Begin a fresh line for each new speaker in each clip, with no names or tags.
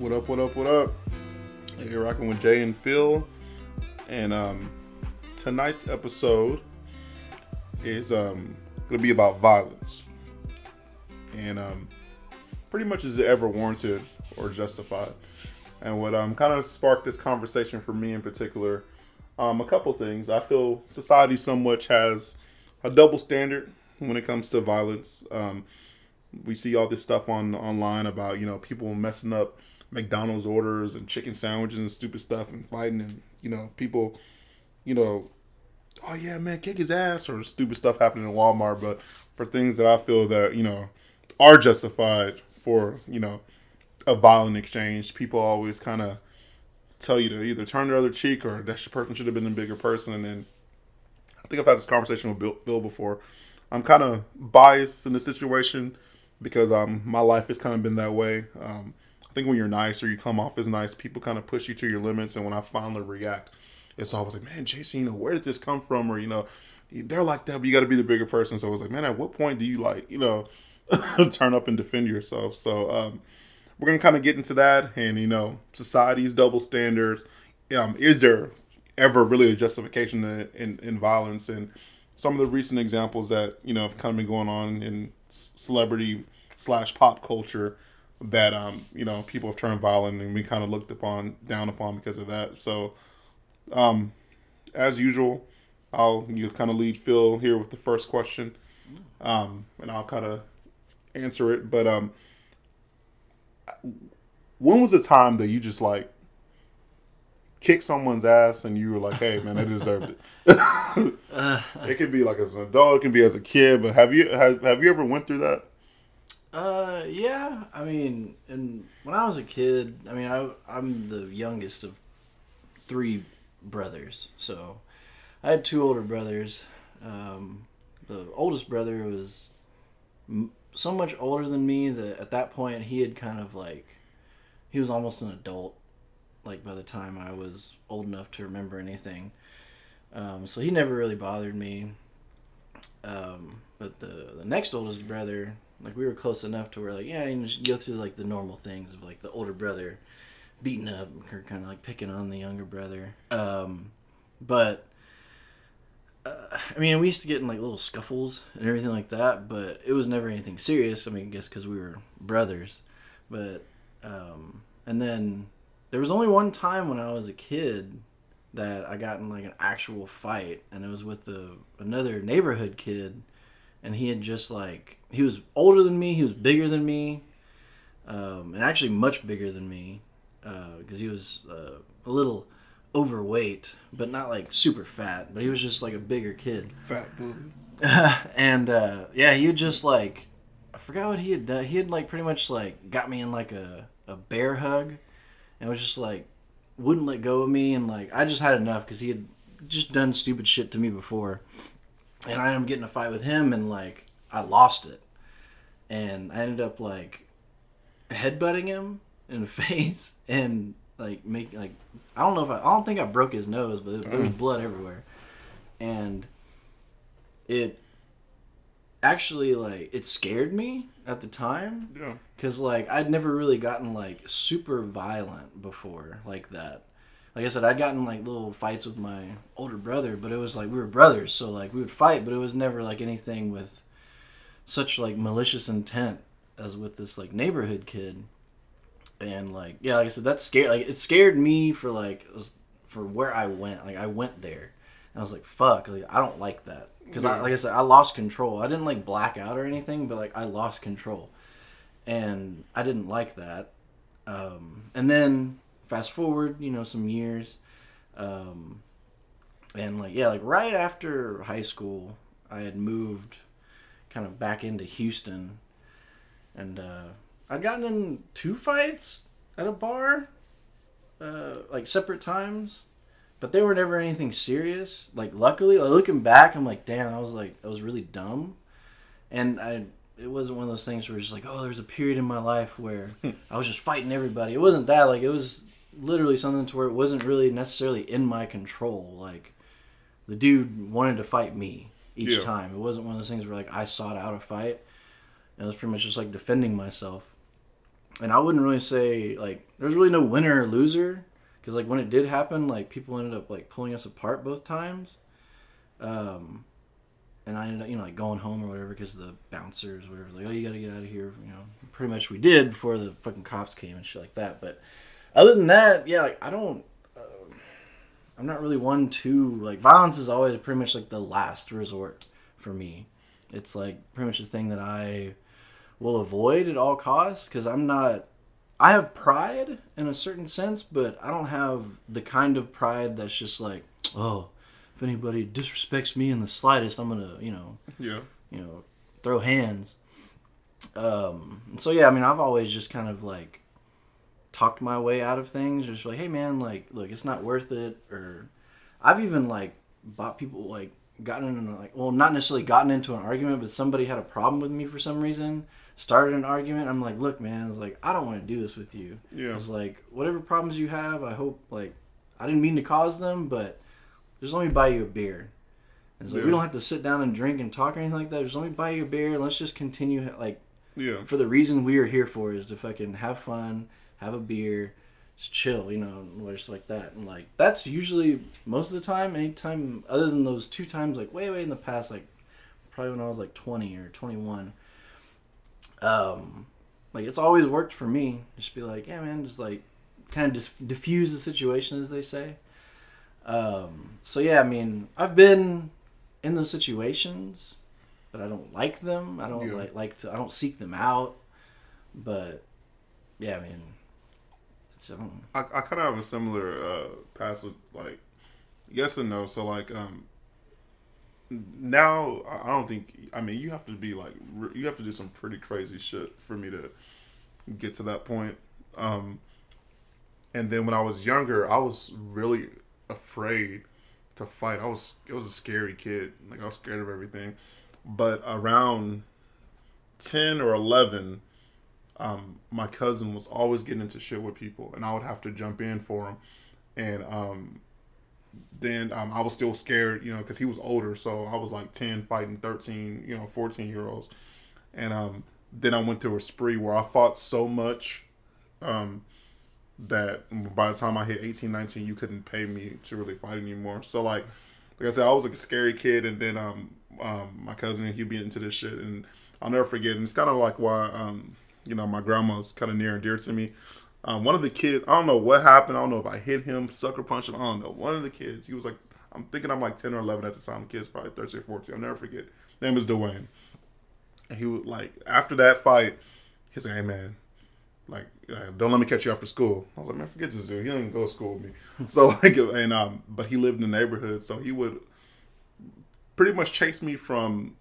What up, what up, what up? You're rocking with Jay and Phil. And um, tonight's episode is um, going to be about violence. And um, pretty much is it ever warranted or justified? And what um, kind of sparked this conversation for me in particular, um, a couple things. I feel society somewhat has a double standard when it comes to violence. Um, we see all this stuff on online about you know people messing up McDonald's orders and chicken sandwiches and stupid stuff and fighting and you know people, you know, oh yeah man kick his ass or stupid stuff happening in Walmart. But for things that I feel that you know are justified for you know a violent exchange, people always kind of tell you to either turn the other cheek or that person should have been a bigger person. And I think I've had this conversation with Bill, before. I'm kind of biased in the situation because um my life has kind of been that way. Um, I think when you're nice or you come off as nice, people kind of push you to your limits. And when I finally react, it's always like, man, Jason, you know, where did this come from? Or you know, they're like that, but you got to be the bigger person. So I was like, man, at what point do you like, you know, turn up and defend yourself? So um, we're gonna kind of get into that, and you know, society's double standards. Um, is there ever really a justification in, in, in violence? And some of the recent examples that you know have kind of been going on in celebrity slash pop culture that um you know people have turned violent and we kind of looked upon down upon because of that. So, um, as usual, I'll you kind of lead Phil here with the first question, um, and I'll kind of answer it. But um, when was the time that you just like kick someone's ass and you were like, "Hey, man, they deserved it." it could be like as an adult, it can be as a kid. But have you have, have you ever went through that?
Uh, yeah. I mean, and when I was a kid, I mean, I I'm the youngest of three brothers, so I had two older brothers. Um, the oldest brother was so much older than me that at that point he had kind of like he was almost an adult like by the time I was old enough to remember anything. Um, so he never really bothered me. Um, but the the next oldest brother, like we were close enough to where like yeah, you go through like the normal things of like the older brother beating up or kind of like picking on the younger brother. Um, but uh, I mean, we used to get in like little scuffles and everything like that, but it was never anything serious. I mean, I guess because we were brothers, but um, and then there was only one time when I was a kid that I got in like an actual fight, and it was with the another neighborhood kid, and he had just like he was older than me, he was bigger than me, um, and actually much bigger than me, because uh, he was uh, a little overweight, but not like super fat, but he was just like a bigger kid.
Fat booby.
and uh, yeah, he had just like I forgot what he had done. He had like pretty much like got me in like a, a bear hug and was just like wouldn't let go of me and like I just had enough because he had just done stupid shit to me before, and I am getting a fight with him and like I lost it, and I ended up like headbutting him in the face and like make like I don't know if I I don't think I broke his nose, but there was mm. blood everywhere, and it actually like it scared me at the time.
Yeah.
Cause like I'd never really gotten like super violent before like that. Like I said, I'd gotten like little fights with my older brother, but it was like we were brothers, so like we would fight, but it was never like anything with such like malicious intent as with this like neighborhood kid. And like yeah, like I said, that scared like it scared me for like for where I went. Like I went there, and I was like, "Fuck!" Like I don't like that because yeah. like I said, I lost control. I didn't like black out or anything, but like I lost control, and I didn't like that. Um, and then fast forward, you know, some years, um, and like yeah, like right after high school, I had moved kind of back into Houston, and uh, I'd gotten in two fights at a bar, uh, like separate times but they were never anything serious. Like luckily, like, looking back, I'm like, damn, I was like, I was really dumb, and I it wasn't one of those things where it's just like, oh, there's a period in my life where I was just fighting everybody. It wasn't that. Like it was literally something to where it wasn't really necessarily in my control. Like the dude wanted to fight me each yeah. time. It wasn't one of those things where like I sought out a fight. It was pretty much just like defending myself. and I wouldn't really say like there's really no winner or loser because like when it did happen, like people ended up like pulling us apart both times. Um, and I ended up you know like going home or whatever because the bouncers whatever like oh you got to get out of here you know pretty much we did before the fucking cops came and shit like that. But other than that, yeah, like I don't. Uh, I'm not really one to like violence is always pretty much like the last resort for me. It's like pretty much the thing that I will avoid at all costs because I'm not. I have pride in a certain sense, but I don't have the kind of pride that's just like, oh, if anybody disrespects me in the slightest, I'm gonna, you know,
Yeah.
you know, throw hands. Um, so yeah, I mean, I've always just kind of like talked my way out of things. Just like, hey man, like, look, it's not worth it. Or I've even like bought people like gotten in like, well, not necessarily gotten into an argument, but somebody had a problem with me for some reason. Started an argument. I'm like, look, man, I was like, I don't want to do this with you.
Yeah.
It's like whatever problems you have, I hope like I didn't mean to cause them, but just let me buy you a beer. It's like we don't have to sit down and drink and talk or anything like that. Just let me buy you a beer and let's just continue like
Yeah.
for the reason we are here for is to fucking have fun, have a beer, just chill, you know, just like that. And like that's usually most of the time. Anytime other than those two times, like way way in the past, like probably when I was like twenty or twenty one. Um, like it's always worked for me. Just be like, yeah, man, just like kind of just diffuse the situation, as they say. Um, so yeah, I mean, I've been in those situations, but I don't like them. I don't
Yeah.
like like to. I don't seek them out. But yeah, I mean, it's um,
I, I kind of have a similar uh, past with like yes and no. So like um now I don't think I mean you have to be like you have to do some pretty crazy shit for me to get to that point. Um and then when I was younger, I was really afraid to fight. I was it was a scary kid. Like I was scared of everything. But around 10 or 11 um, my cousin was always getting into shit with people, and I would have to jump in for him. And um, then um, I was still scared, you know, because he was older. So I was like 10 fighting 13, you know, 14 year olds. And um, then I went through a spree where I fought so much um, that by the time I hit 18, 19, you couldn't pay me to really fight anymore. So, like, like I said, I was like a scary kid, and then um, um, my cousin he'd be into this shit, and I'll never forget. And it's kind of like why um, you know my grandma's kind of near and dear to me. Um, one of the kids, I don't know what happened. I don't know if I hit him, sucker punched him. I don't know. One of the kids, he was like, I'm thinking I'm like 10 or 11 at the time. The kid's probably 13 or 14. I'll never forget. name is Dwayne. And he was like, after that fight, he's like, hey man, like, uh, don't let me catch you after school. I was like, man, forget this dude. He don't go to school with me. so like, and um, but he lived in the neighborhood, so he would pretty much chase me from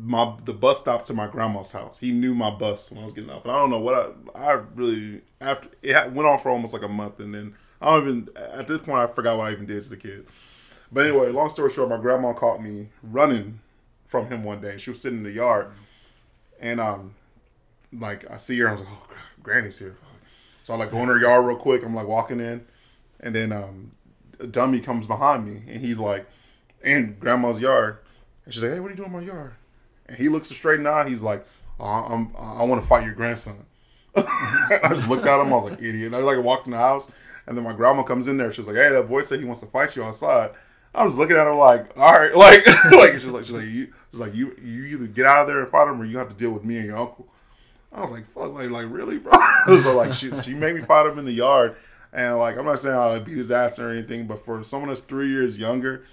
my the bus stop to my grandma's house. He knew my bus when I was getting off. And I don't know what I I really after it went on for almost like a month, and then I don't even at this point I forgot what I even did to the kid. But anyway, long story short, my grandma caught me running from him one day. And she was sitting in the yard, and um, like I see her, I was like, oh, Granny's here. So I like go in her yard real quick. I'm like walking in, and then um, a dummy comes behind me, and he's like, in grandma's yard, and she's like, hey, what are you doing in my yard? And he looks straight in the eye. He's like, uh, I'm, I want to fight your grandson. I just looked at him. I was like, idiot. And I like walked in the house, and then my grandma comes in there. She's like, hey, that boy said he wants to fight you outside. I was looking at her like, all right, like, like she's like, she's like, you, she's like, you, you either get out of there and fight him, or you have to deal with me and your uncle. I was like, fuck, like, like really, bro? so like, she, she made me fight him in the yard, and like, I'm not saying I beat his ass or anything, but for someone that's three years younger,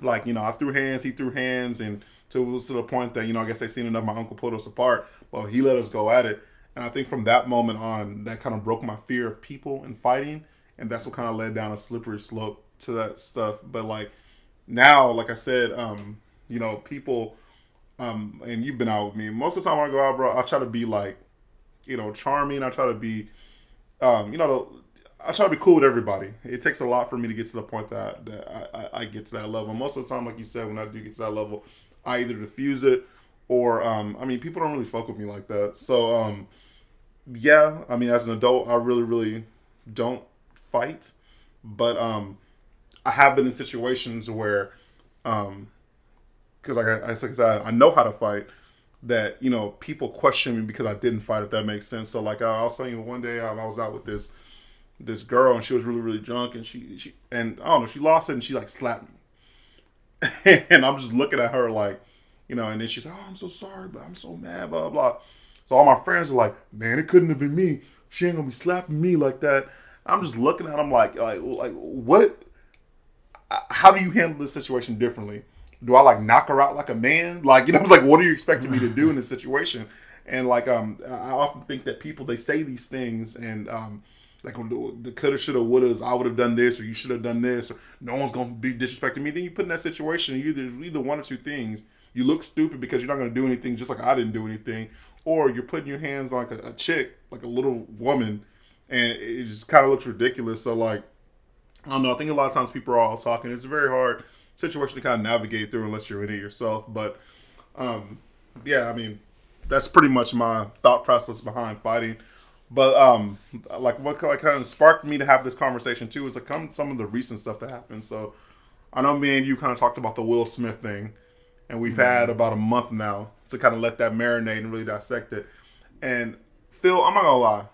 like you know, I threw hands, he threw hands, and to to the point that you know, I guess they seen enough. My uncle pulled us apart, but he let us go at it, and I think from that moment on, that kind of broke my fear of people and fighting, and that's what kind of led down a slippery slope to that stuff. But like now, like I said, um, you know, people, um, and you've been out with me. Most of the time when I go out, bro, I try to be like, you know, charming. I try to be, um, you know, I try to be cool with everybody. It takes a lot for me to get to the point that that I, I, I get to that level. Most of the time, like you said, when I do get to that level, I either diffuse it or, um, I mean, people don't really fuck with me like that. So, um, yeah, I mean, as an adult, I really, really don't fight, but um, I have been in situations where, um, because like I, I said, I know how to fight. that you know people question me because I didn't fight. If that makes sense. So like I was telling you one day um, I was out with this this girl and she was really really drunk and she she and I don't know she lost it and she like slapped me, and I'm just looking at her like, you know, and then she's like, oh I'm so sorry, but I'm so mad, blah blah. So all my friends are like, man, it couldn't have been me. She ain't gonna be slapping me like that. I'm just looking at them like like like what? How do you handle this situation differently? do I like knock her out like a man? Like, you know, I was like, what are you expecting me to do in this situation? And like, um, I often think that people they say these things and um, like the coulda, shoulda, wouldas. I would have done this, or you should have done this. No one's gonna be disrespecting me. Then you put in that situation, you either either one or two things. You look stupid because you're not gonna do anything, just like I didn't do anything, or you're putting your hands on like a, a chick, like a little woman, and it just kind of looks ridiculous. So like, I don't know. I think a lot of times people are all talking. It's a very hard situation to kind of navigate through unless you're in it yourself. But um, yeah, I mean, that's pretty much my thought process behind fighting. But um, like what like kind of sparked me to have this conversation too is like come some of the recent stuff that happened. So I know me and you kind of talked about the Will Smith thing, and we've mm-hmm. had about a month now to kind of let that marinate and really dissect it. And Phil, I'm not gonna lie,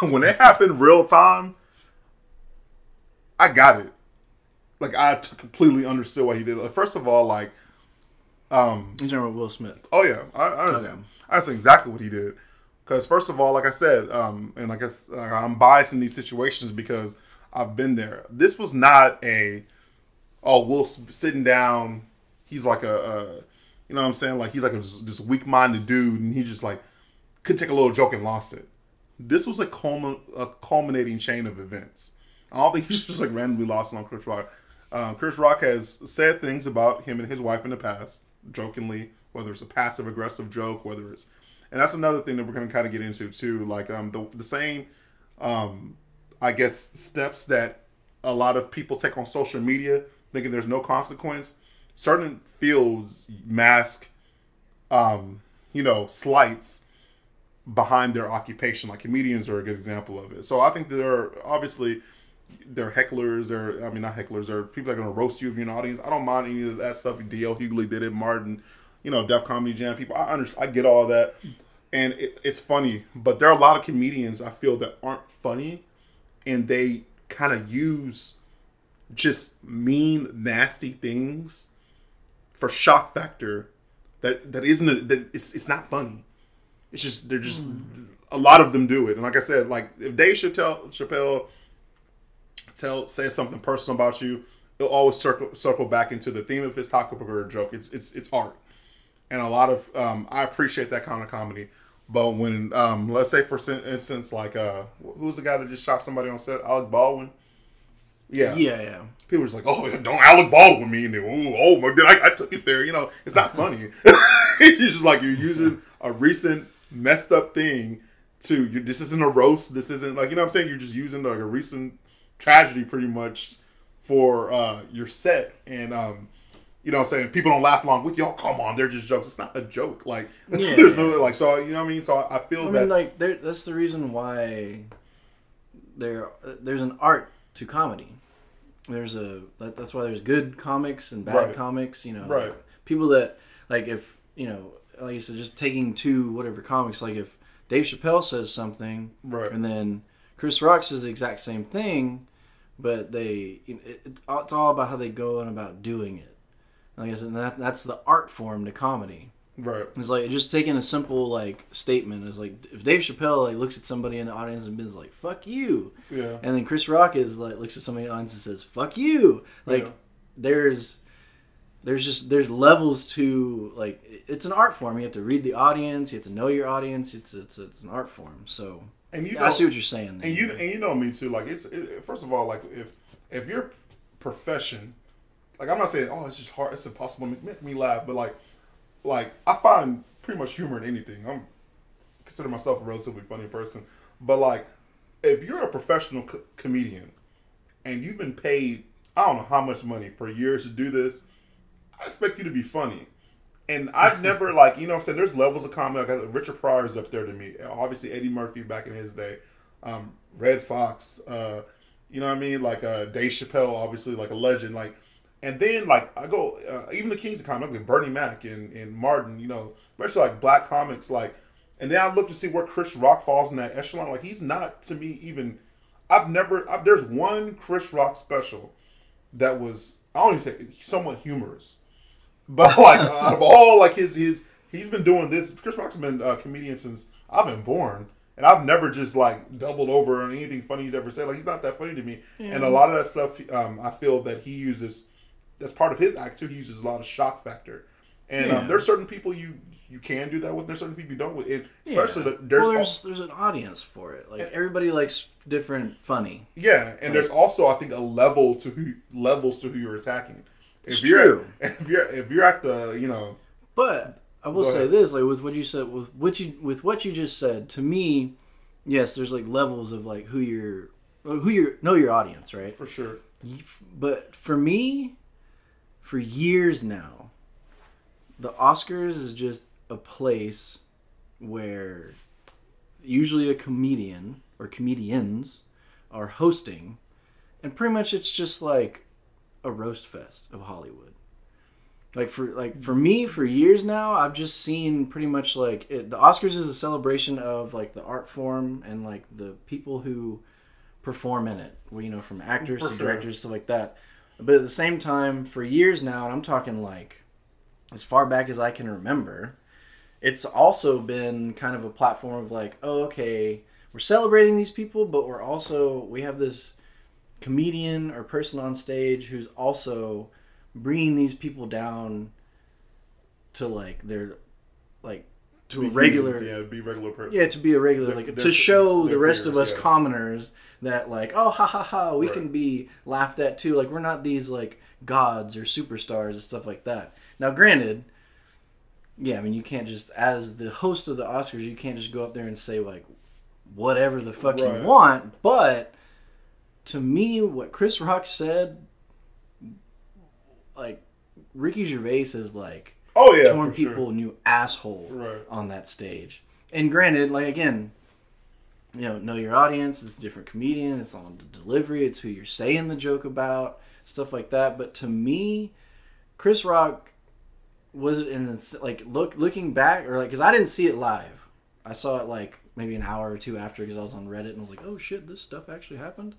when it happened real time, I got it like I t- completely understood why he did. Like, first of all, like um,
in general, Will Smith.
Oh yeah, I, I understand. I understand exactly what he did. Because first of all, like I said, um, and I guess uh, I'm biased in these situations because I've been there. This was not a oh Will sitting down. He's like a, a you know what I'm saying? Like he's like a, this weak minded dude, and he just like could take a little joke and lost it. This was a, culmin- a culminating chain of events. I don't think he's just like randomly lost on Chris Rock. Um, Chris Rock has said things about him and his wife in the past, jokingly, whether it's a passive aggressive joke, whether it's, and that's another thing that we're going to kind of get into too. Like um, the the same, um, I guess steps that a lot of people take on social media, thinking there's no consequence. Certain fields mask, um, you know, slights behind their occupation. Like comedians are a good example of it. So I think there are obviously they're hecklers or I mean not hecklers or people that are gonna roast you if you're an audience. I don't mind any of that stuff. DL Hughley did it, Martin, you know, Def Comedy Jam people. I understand I get all that. And it, it's funny, but there are a lot of comedians I feel that aren't funny and they kind of use just mean, nasty things for shock factor that that isn't a, that it's, it's not funny. It's just they're just mm. a lot of them do it. And like I said, like if Dave Chappelle Chappelle tell say something personal about you, it'll always circle circle back into the theme of his taco or joke. It's it's it's art, and a lot of um, I appreciate that kind of comedy. But when um, let's say for instance, like uh, who's the guy that just shot somebody on set? Alec Baldwin.
Yeah, yeah, yeah.
People was like, "Oh, don't Alec Baldwin me," and then, "Oh, oh my god, I, I took it there." You know, it's not funny. it's just like you're using a recent messed up thing to. You, this isn't a roast. This isn't like you know what I'm saying. You're just using like a recent tragedy pretty much for uh, your set and um, you know what I'm saying? People don't laugh along with y'all. Come on they're just jokes. It's not a joke. Like yeah, there's no like so you know what I mean? So I feel I that
mean, like that's the reason why there there's an art to comedy. There's a that's why there's good comics and bad right. comics you know.
Right.
Like people that like if you know like you said just taking two whatever comics like if Dave Chappelle says something
right.
and then Chris Rock says the exact same thing but they it, it's all about how they go and about doing it. Like I said, that, that's the art form to comedy.
Right.
It's like just taking a simple like statement is like if Dave Chappelle like looks at somebody in the audience and is like "fuck you,"
yeah,
and then Chris Rock is like looks at somebody in the audience and says "fuck you," like yeah. there's there's just there's levels to like it's an art form. You have to read the audience. You have to know your audience. It's it's, it's an art form. So
and you,
know, I see what you're saying.
There. And you, and you know me too. Like it's it, first of all, like if if your profession, like I'm not saying, oh, it's just hard, it's impossible to make me laugh, but like, like I find pretty much humor in anything. I'm consider myself a relatively funny person, but like, if you're a professional co- comedian and you've been paid, I don't know how much money for years to do this, I expect you to be funny. And I've never like you know what I'm saying there's levels of comedy. Like Richard Pryor's up there to me. Obviously Eddie Murphy back in his day, um, Redd Foxx. Uh, you know what I mean? Like uh, Dave Chappelle, obviously like a legend. Like And then like I go uh, even the Kings of Comics, like Bernie Mac and, and Martin, you know, especially like black comics, like and then I look to see where Chris Rock falls in that echelon. Like he's not to me even. I've never. I've, there's one Chris Rock special that was I don't even say somewhat humorous, but like out of all like his his he's been doing this. Chris Rock's been a comedian since I've been born. And I've never just like doubled over on anything funny he's ever said. Like he's not that funny to me. And a lot of that stuff, um, I feel that he uses. That's part of his act too. He uses a lot of shock factor. And
Yeah.
um, there's certain people you you can do that with. There's certain people you don't with. And especially
Yeah.
the, there's,
well,
al-
there's there's an audience for it. Like everybody likes different funny.
yeah, and there's also I think a level to who levels to who you're attacking. If
It's
you're
true.
If you're if you're at the you know
But I will say
ahead.
this, like with what you said, with what you with what you just said, to me, yes, there's like levels of like who you're, who you know your audience, right?
for sure.
But for me, for years now, the Oscars is just a place where usually a comedian or comedians are hosting, and pretty much it's just like a roast fest of Hollywood. Like for like for me for years now, I've just seen pretty much like it, the Oscars is a celebration of like the art form and like the people who perform in it. Well, you know, from actors
For
to
sure.
directors stuff like that. But at the same time, for years now, and I'm talking like as far back as I can remember, it's also been kind of a platform of like, oh, okay, we're celebrating these people, but we're also we have this comedian or person on stage who's also bringing these people down to like their like to a regular
humans, yeah, be regular person.
yeah, to be a regular,
They're-
like to show the rest of us
yeah.
commoners that like, oh ha ha ha, we
Right.
can be laughed at too. Like we're not these like gods or superstars and stuff like that. Now, granted, yeah, I mean you can't just as the host of the Oscars, you can't just go up there and say like whatever the fuck
Right.
you want. But to me, what Chris Rock said, like Ricky Gervais is like
Oh yeah,
torn
for sure.
people new asshole
Right.
on that stage. And granted, like again, you know, know your audience. It's a different comedian. It's on the delivery. It's who you're saying the joke about, stuff like that. But to me, Chris Rock was it in the, like look looking back or like because I didn't see it live. I saw it like maybe an hour or two after because I was on Reddit and I was like, oh shit, this stuff actually happened.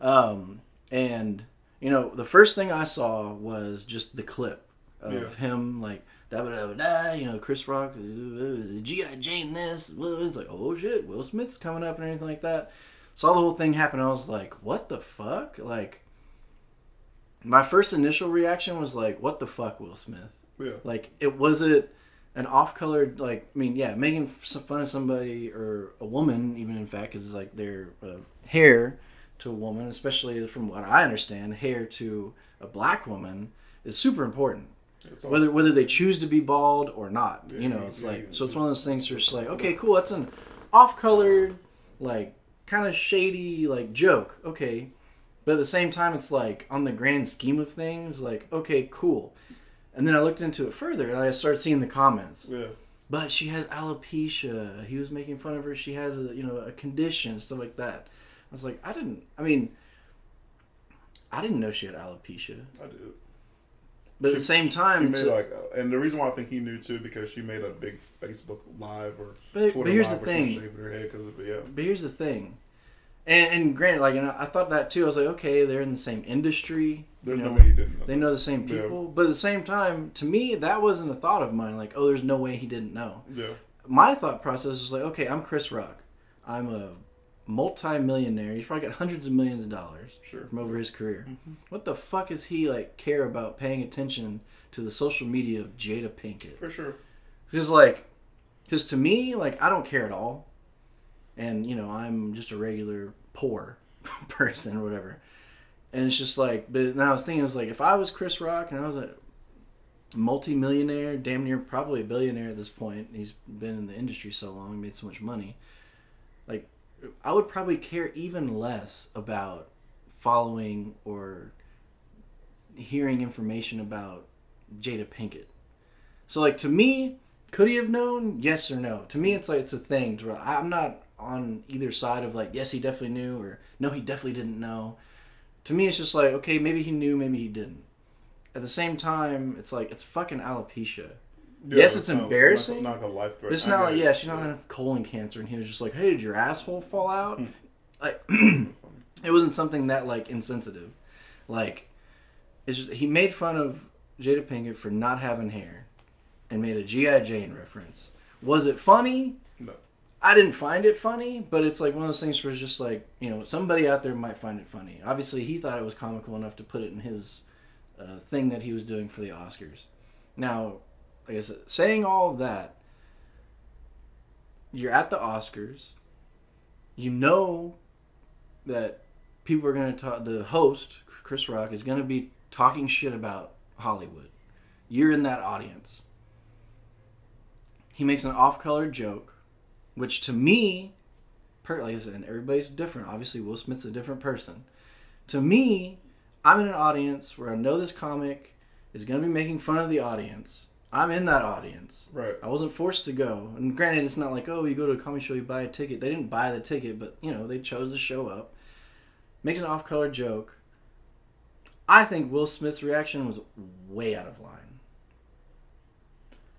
Um, and you know, the first thing I saw was just the clip of
Yeah.
him like da da da da. You know, Chris Rock, G.I. Jane this. It's like, oh shit, Will Smith's coming up and everything like that. Saw the whole thing happen. I was like, what the fuck? Like, my first initial reaction was like, what the fuck, Will Smith?
Yeah.
Like, it was it an off-colored like I mean, yeah, making some fun of somebody or a woman, even in fact, is like their uh, hair to a woman, especially from what I understand, hair to a black woman is super important. Whether whether they choose to be bald or not, you know, it's
yeah,
like
yeah.
so. It's one of those things where it's like, okay, cool, that's an off-colored, like kind of shady, like joke, okay, but at the same time, it's like on the grand scheme of things, like okay, cool. And then I looked into it further, and I started seeing the comments.
yeah.
But she has alopecia. He was making fun of her. She has a you know a condition, stuff like that. I was like, I didn't. I mean, I didn't know she had alopecia.
I do.
But at
She-
the same time,
She
made
like, uh, and the reason why I think he knew too because she made a big Facebook live or
But-
Twitter
but here's
live
the
where she was
thing.
shaving her head because of it. Yeah,
But here's the thing, and, and granted, like, and I thought that too. I was like, okay, they're in the same industry.
there's
you know,
no way he didn't. Know
They
that.
know the same
Yeah.
people, but at the same time, to me, that wasn't a thought of mine. Like, oh, there's no way he didn't know.
Yeah,
My thought process was like, okay, I'm Chris Rock. I'm a multi-millionaire. He's probably got hundreds of millions of dollars
sure.
from over his career. Mm-hmm. What the fuck is he like care about paying attention to the social media of Jada Pinkett?
For sure.
Because like, because to me, like, I don't care at all, and you know, I'm just a regular poor person or whatever. And it's just like, but now I was thinking, it's like if I was Chris Rock and I was a multi-millionaire, damn near probably a billionaire at this point. He's been in the industry so long, made so much money. Like, I would probably care even less about following or hearing information about Jada Pinkett. So, like, to me, could he have known? Yes or no. To me, it's like it's a thing. I'm not on either side of like, yes, he definitely knew, or no, he definitely didn't know. To me, it's just like, okay, maybe he knew, maybe he didn't. at the same time, it's like it's fucking alopecia.
Yeah,
yes, it's embarrassing.
Not, not a life threat.
It's not like
it.
yeah, she's not gonna have colon cancer, and he was just like, "Hey, did your asshole fall out?" Like, it wasn't something that like insensitive. Like, it's just he made fun of Jada Pinkett for not having hair, and made a GI Jane reference. Was it funny?
No.
I didn't find it funny, but it's like one of those things where it's just like you know somebody out there might find it funny. Obviously, he thought it was comical enough to put it in his uh, thing that he was doing for the Oscars. Now, like I said, saying all of that, you're at the Oscars. You know that people are going to talk. The host, Chris Rock, is going to be talking shit about Hollywood. You're in that audience. He makes an off-color joke, which to me, like I said, and everybody's different. Obviously, Will Smith's a different person. To me, I'm in an audience where I know this comic is going to be making fun of the audience. I'm in that audience.
Right.
I wasn't forced to go. And granted, it's not like, oh, you go to a comedy show, you buy a ticket. They didn't buy the ticket, but, you know, they chose to show up. Makes an off color joke. I think Will Smith's reaction was way out of line.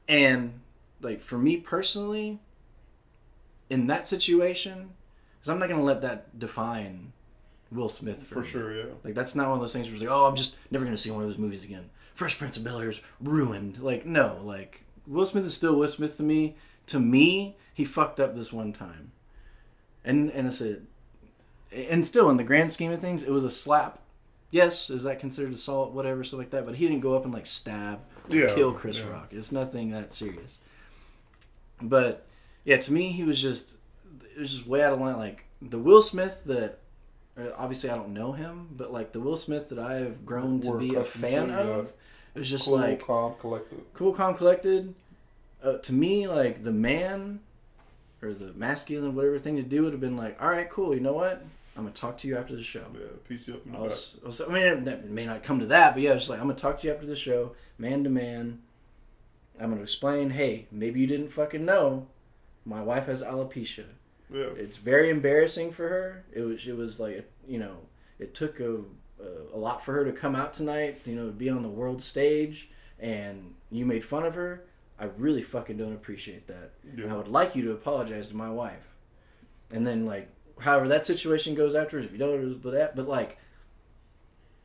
And, like, for me personally, in that situation, because I'm not going to let that define Will Smith for,
For sure, yeah.
Like that's not one of those things where it's like, oh, I'm just never gonna see one of those movies again. Fresh Prince of Bel Air's ruined. Like no, like Will Smith is still Will Smith to me. To me, he fucked up this one time, and and it's a, and still in the grand scheme of things, it was a slap. Yes, is that considered assault, whatever, stuff like that. But he didn't go up and like stab, or
Yeah,
kill Chris
yeah.
Rock. It's nothing that serious. But yeah, to me, he was just it was just way out of line. Like the Will Smith that uh, obviously I don't know him, but like the Will Smith that I have grown to be a fan of, it was just like
Cool,
like
calm, collected.
cool, calm, collected. Uh, to me, like the man or the masculine, whatever thing to do would have been like, all right, cool. You know what? I'm gonna talk to you after the show.
Yeah, piece you up in the
I'll,
back.
s- I'll s- I mean, it it may not come to that, but yeah, it's like I'm gonna talk to you after the show, man to man. I'm gonna explain. Hey, maybe you didn't fucking know. My wife has alopecia.
Yeah.
It's very embarrassing for her. It was. It was like you know. It took a a, a lot for her to come out tonight. You know, be on the world stage, and you made fun of her. I really fucking don't appreciate that. And I would like you to apologize to my wife. And then like, however that situation goes afterwards, if you don't, but that, but like,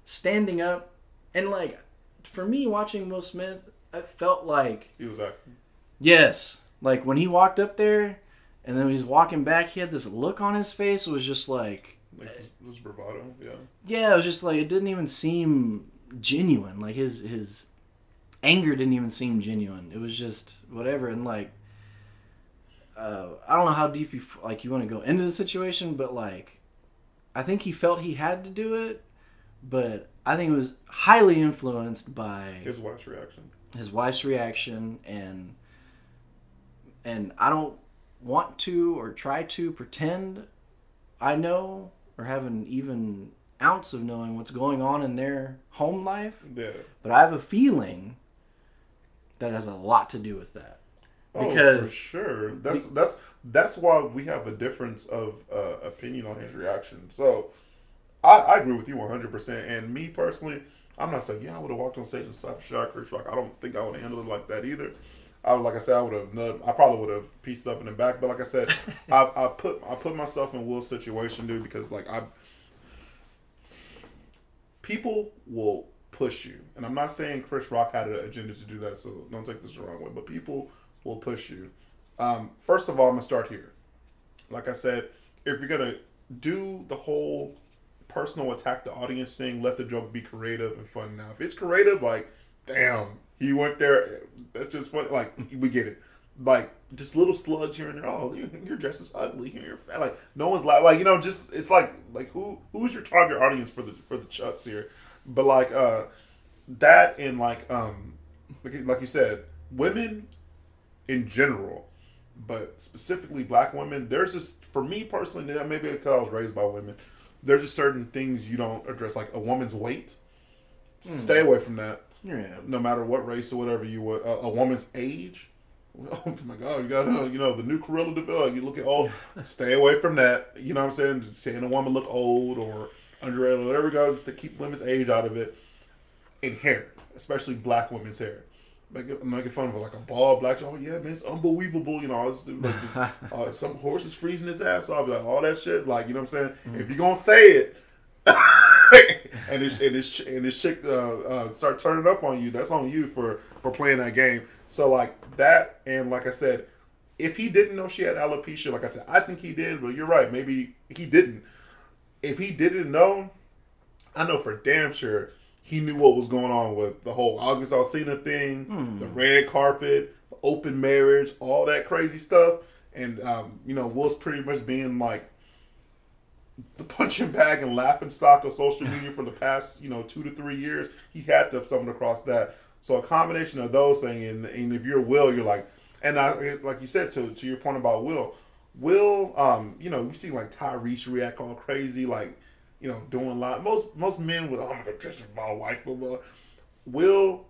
standing up and like, for me watching Will Smith, I felt like
He was acting.
yes, like when he walked up there, and then when he's walking back, he had this look on his face. It was just like,
Like, this, this bravado. Yeah.
yeah, it was just like it didn't even seem genuine. Like his his anger didn't even seem genuine. It was just whatever. And like, uh, I don't know how deep you like you want to go into the situation, but like, I think he felt he had to do it, but I think it was highly influenced by
His wife's reaction.
his wife's reaction and and I don't want to or try to pretend I know or have an even ounce of knowing what's going on in their home life,
Yeah.
but I have a feeling that has a lot to do with that.
Oh, for sure. That's that's that's why we have a difference of uh, opinion on his reaction. So I, I agree with you 100. percent And me personally, I'm not saying yeah I would have walked on stage and slapped shot Chris Rock. I don't think I would have handled it like that either. I would, like I said, I would have. I probably would have pieced up in the back. But like I said, I, I put I put myself in Will's situation, dude, because like I people will push you. And I'm not saying Chris Rock had an agenda to do that, so don't take this the wrong way, but people will push you. Um, first of all, I'm going to start here. Like I said, if you're going to do the whole personal attack the audience thing, let the joke be creative and fun. Now, if it's creative, like, damn, he went there, that's just funny. Like, we get it. Like, just little slugs here and there. Oh, your, your dress is ugly. Here, You're fat. Like, no one's like, like you know, just it's like, like who who's your target audience for the for the chucks here? But like, uh, that and like, um, like, like you said, women in general, but specifically black women. There's just for me personally, maybe because I was raised by women. There's just certain things you don't address, like a woman's weight. Stay away from that
Yeah.
no matter what race or whatever you were, a, a woman's age. Oh my God, you got uh, you know the new Cruella de Vil. You look at oh, stay away from that. You know what I'm saying? Just saying a woman look old or underage or whatever it goes to keep women's age out of it. And hair, especially black women's hair. Making, making fun of it like a bald black. Oh yeah, man, it's unbelievable. You know, all this, like, just, uh, some horse is freezing his ass off. Like all that shit. Like you know what I'm saying.
Mm-hmm.
If you're gonna say it, and this and this and this chick uh, uh, start turning up on you, that's on you for for playing that game. So like that, and like I said, if he didn't know she had alopecia, like I said, I think he did, but you're right, maybe he didn't. If he didn't know, I know for damn sure he knew what was going on with the whole August Alsina thing, the red carpet, the open marriage, all that crazy stuff, and um, you know Will's pretty much being like the punching bag and laughing stock of social media for the past you know two to three years. He had to have stumbled across that. So a combination of those things, and, and if you're Will, you're like, and I, like you said to to your point about Will, Will, um, you know, we see like Tyrese react all crazy, like you know, doing a lot. Most most men would, oh, I'm gonna dress with my wife, blah blah. Will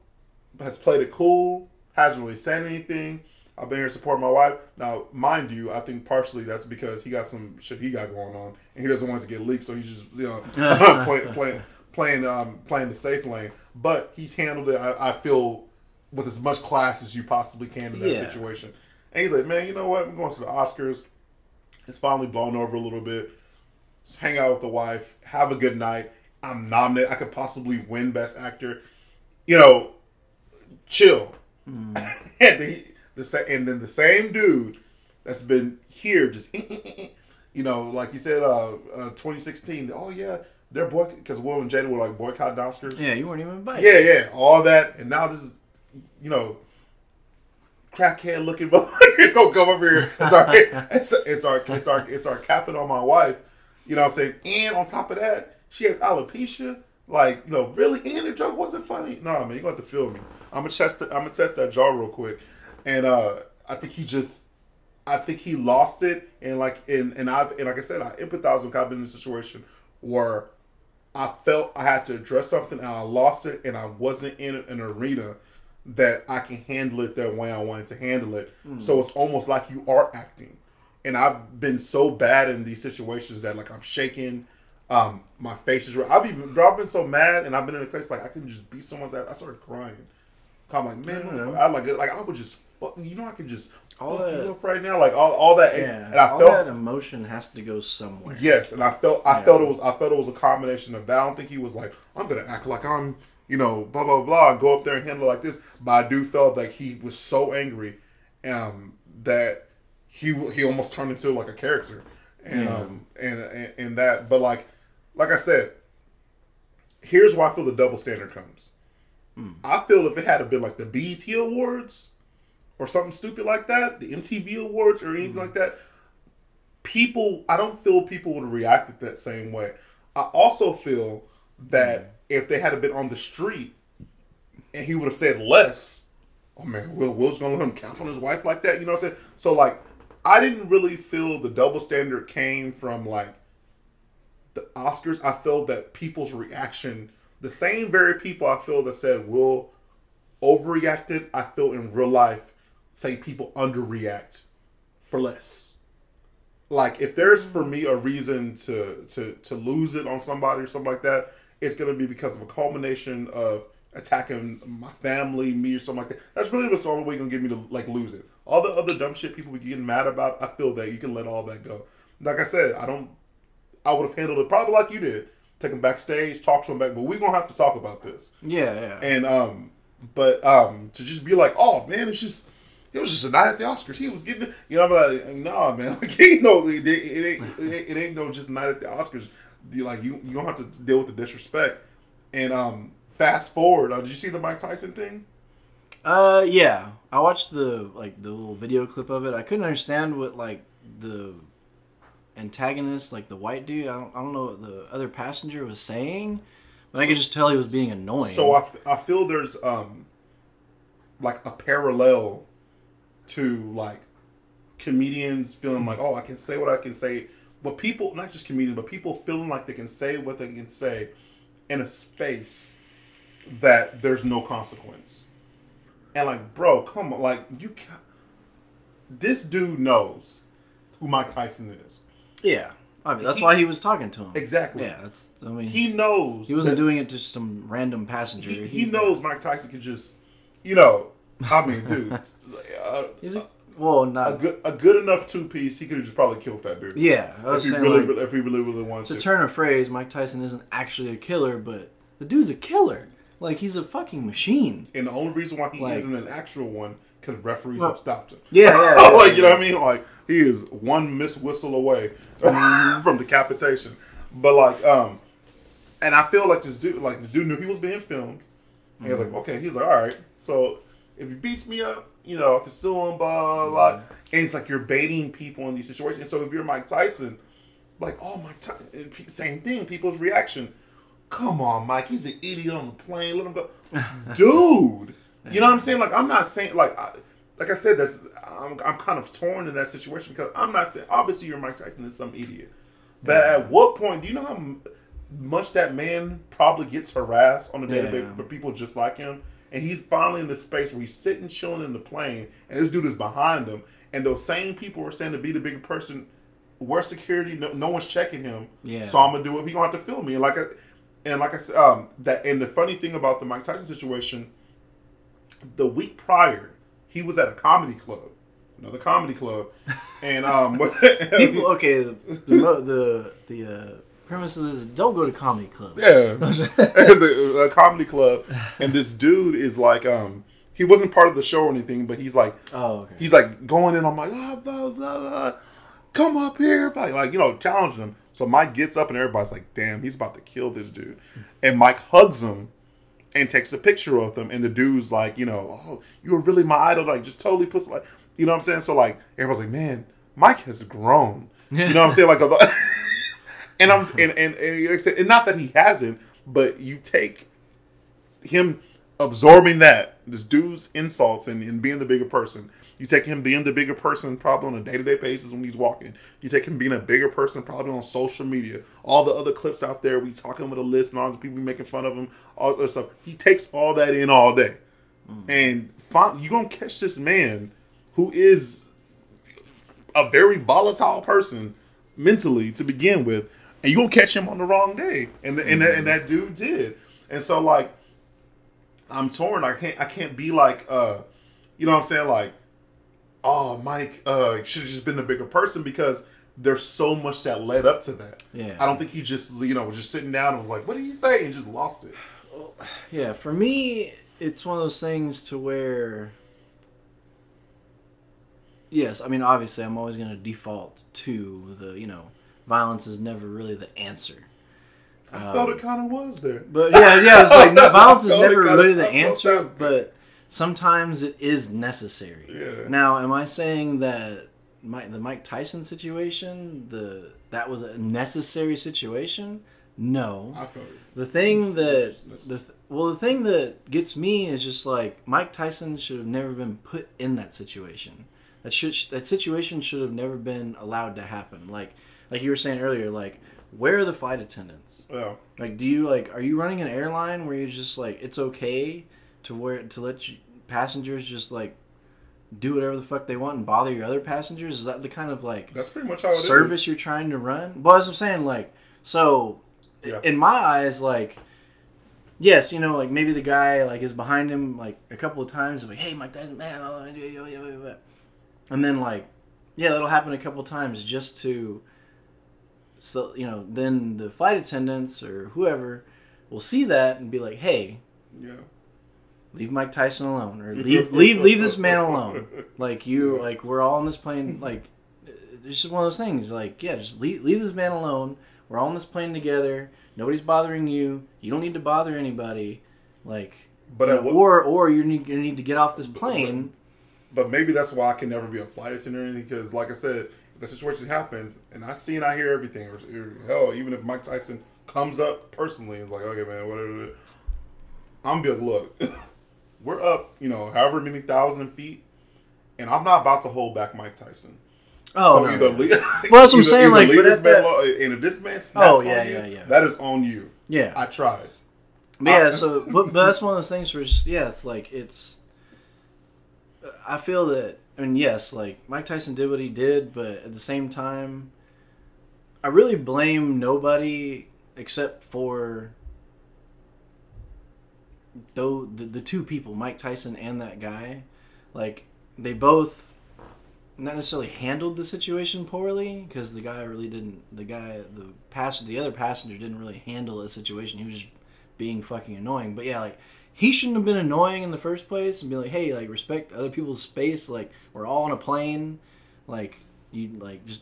has played it cool, hasn't really said anything. I've been here supporting my wife. Now, mind you, I think partially that's because he got some shit he got going on, and he doesn't want it to get leaked, so he's just you know playing playing playing um playing the safe lane. But he's handled it. I, I feel with as much class as you possibly can in that
Yeah.
situation. And he's like, man, you know what? We're going to the Oscars. It's finally blown over a little bit. Just hang out with the wife. Have a good night. I'm nominated. I could possibly win Best Actor. You know, chill. and, the, the sa- and then the same dude that's been here just, you know, like you said, uh, uh 2016. Oh yeah, they're boy because Will and Jada were like boycott Oscars.
Yeah, you weren't even invited.
Yeah, yeah, all that, and now this is, you know, crackhead looking motherfuckers gonna come over here start, and start, and start, and start, and start capping on my wife. You know what I'm saying? And on top of that, she has alopecia. Like, you know, really? And the joke wasn't funny. Nah, man, you got to feel me. I'm gonna test. I'm gonna test that jaw real quick, and uh I think he just. I think he lost it, and like, and and I've and like I said, I empathize with I've been in a situation where I felt I had to address something and I lost it and I wasn't in an arena that I can handle it that way I wanted to handle it. So it's almost like you are acting. And I've been so bad in these situations that like I'm shaking, um, my face is red. I've even I've been so mad and I've been in a place like I can just beat someone's ass. I started crying. I'm like, man. I like like I would just fucking you know I can just
All
fuck you up right now. Like all, all that
Yeah,
and I
all
felt
that emotion has to go somewhere.
Yes, and I felt I
Yeah.
felt it was I felt it was a combination of that. I don't think he was like I'm gonna act like I'm you know blah blah blah and go up there and handle it like this. But I do felt like he was so angry, um, that he he almost turned into like a character, and
Yeah.
um and, and and that. But like like I said, here's where I feel the double standard comes. I feel if it had been like the BET Awards or something stupid like that, the MTV Awards or anything mm-hmm. like that, people I don't feel people would have reacted that same way. I also feel that mm-hmm. if they had been on the street and he would have said less, oh man, Will Will's gonna let him count on his wife like that, you know what I'm saying? So like I didn't really feel the double standard came from like the Oscars. I felt that people's reaction, the same very people I feel that said Will overreacted, I feel in real life say people underreact for less like if there's for me a reason to to to lose it on somebody or something like that, it's gonna be because of a culmination of attacking my family, me or something like that. That's really what's the only way gonna get me to like lose it. All the other dumb shit people be getting mad about, I feel that you can let all that go. Like I said, I don't. I would have handled it probably like you did, take him backstage, talk to him back. But we're gonna have to talk about this.
Yeah, yeah.
And um, but um, to just be like, oh man, it's just it was just a night at the Oscars. He was getting, you know, I'm like, nah, man, like, ain't no, it, it ain't, it ain't, no just night at the Oscars. You like you, you don't have to deal with the disrespect. And um, fast forward, uh, did you see the Mike Tyson thing?
Uh, yeah. I watched the like the little video clip of it. I couldn't understand what like the antagonist, like the white dude. I don't, I don't know what the other passenger was saying, but I could just tell he was being annoying.
So I, I feel there's um, like a parallel to like comedians feeling like, oh, I can say what I can say. But people, not just comedians, but people feeling like they can say what they can say in a space that there's no consequence. And like, bro, come on, like you. Ca- this dude knows who Mike Tyson is.
yeah, I mean, that's
He-
why he was talking to him.
exactly.
Yeah, that's. I mean, he,
knows
He
wasn't
doing it to some random passenger.
He, he knows Mike Tyson could just, you know, I mean, dude, uh,
Is it? Well,
a
not.
good a good enough two piece, he could have just probably killed that dude.
Yeah, I
if
was
he really,
like,
if he really, really wants
to
to.
turn a phrase, Mike Tyson isn't actually a killer, but the dude's a killer. Like he's a fucking machine.
And the only reason why he
Like-
isn't an actual one because referees
Well,
have stopped him.
Yeah, yeah, yeah,
like you know what I mean? Like he is one miss whistle away
Mm-hmm.
from decapitation. But like, um, and I feel like this dude, like this dude knew he was being filmed. And he was
Mm-hmm.
like, okay, he's like, all right. So if he beats me up, you know, I can sue him, blah blah. blah.
Mm-hmm.
And it's like you're baiting people in these situations. And so if you're Mike Tyson, like, oh Mike Tyson, same thing. People's reaction. Come on, Mike. He's an idiot on the plane. Let him go, dude. You know what I'm saying? Like, I'm not saying like, I, like I said, that's I'm, I'm kind of torn in that situation because I'm not saying obviously you're Mike Tyson is some idiot, but at what point do you know how much that man probably gets harassed on a day to day
Yeah.
by people just like him, and he's finally in the space where he's sitting chilling in the plane, and this dude is behind him, and those same people are saying to be the bigger person. We're security. No, no one's checking him.
Yeah.
So I'm gonna do it. He gonna have to film me. And like, I, and like I said, um, that and the funny thing about the Mike Tyson situation, the week prior, he was at a comedy club, another comedy club, and um,
People, okay, the the the, the uh, premise of this is don't go to comedy club.
yeah, the a comedy club, and this dude is like, um, he wasn't part of the show or anything, but he's like,
Oh, okay.
he's like going in on like, ah, blah, blah, blah. come up here, like, like you know, challenging him. So Mike gets up and everybody's like, damn, he's about to kill this dude. And Mike hugs him and takes a picture of them. And the dude's like, you know, oh, you were really my idol. Like, just totally puts like, you know what I'm saying? So like, everybody's like, man, Mike has grown. You know what I'm saying? Like, and I'm and and, and, like I said, and not that he hasn't, but you take him absorbing that this dude's insults and, and being the bigger person. You take him being the bigger person probably on a day to day basis when he's walking. You take him being a bigger person probably on social media. All the other clips out there, we talking with a list and all the people making fun of him, all this stuff. He takes all that in all day, mm. and fin- you gonna catch this man who is a very volatile person mentally to begin with, and you gonna catch him on the wrong day, and and that, and that dude did, and so like, I'm torn. I can't I can't be like, uh, you know what I'm saying, like, oh Mike, uh, should have just been a bigger person because there's so much that led up to that.
Yeah.
I don't think he just you know was just sitting down and was like, what did he say, and just lost it.
Well, Yeah, for me, it's one of those things to where. Yes, I mean, obviously, I'm always going to default to the, you know, violence is never really the answer.
I thought it um, kind of was there.
But yeah, yeah, it's like no, violence is
I felt it
never
kinda-
really the answer,
that.
but sometimes it is necessary.
Yeah.
Now, am I saying that Mike, the Mike Tyson situation, the that was a necessary situation? No.
I felt it.
The thing that the th- well, the thing that gets me is just like Mike Tyson should have never been put in that situation. That should that situation should have never been allowed to happen. Like like you were saying earlier, like where are the flight attendants?
Yeah.
Like, do you like are you running an airline where you're just like it's okay to where to let you, passengers just like do whatever the fuck they want and bother your other passengers? Is that the kind of like
That's pretty much how it is.
service you're trying to run. Well, as I'm saying, like, so
Yeah.
in my eyes, like, yes, you know, like maybe the guy like is behind him like a couple of times, like, hey, Mike Tyson, man, oh, yo, yo, yo, yo, yo." and then like, yeah, that'll happen a couple of times just to, so you know, then the flight attendants or whoever will see that and be like, hey,
Yeah.
leave Mike Tyson alone, or leave leave leave this man alone. Like you, like we're all on this plane. Like it's just one of those things. Like yeah, just leave leave this man alone. We're all on this plane together. Nobody's bothering you. You don't need to bother anybody. Like,
But
you know,
what-
or or you need you need to get off this plane.
But maybe that's why I can never be a flight attendant because, like I said, the situation happens and I see and I hear everything, or, or hell, even if Mike Tyson comes up personally, it's like, okay, man, whatever. I'm be like, look, we're up, you know, however many thousand feet, and I'm not about to hold back Mike Tyson.
Oh,
so
no,
either
no.
leave,
Well, that's what I'm saying, like,
leave
but
this man
that-
alone, and if this man snaps
Oh,
on
yeah,
you,
yeah, yeah.
that is on you.
yeah,
I tried.
yeah.
I-
So, but, but that's one of those things where it's, yeah, it's like it's. I feel that, I mean, yes, like Mike Tyson did what he did, but at the same time, I really blame nobody except for though the, the two people, Mike Tyson and that guy, like they both not necessarily handled the situation poorly because the guy really didn't. The guy, the pass, the other passenger didn't really handle the situation. He was just being fucking annoying. But yeah, like he shouldn't have been annoying in the first place and be like, hey, like respect other people's space. Like we're all on a plane. Like you like just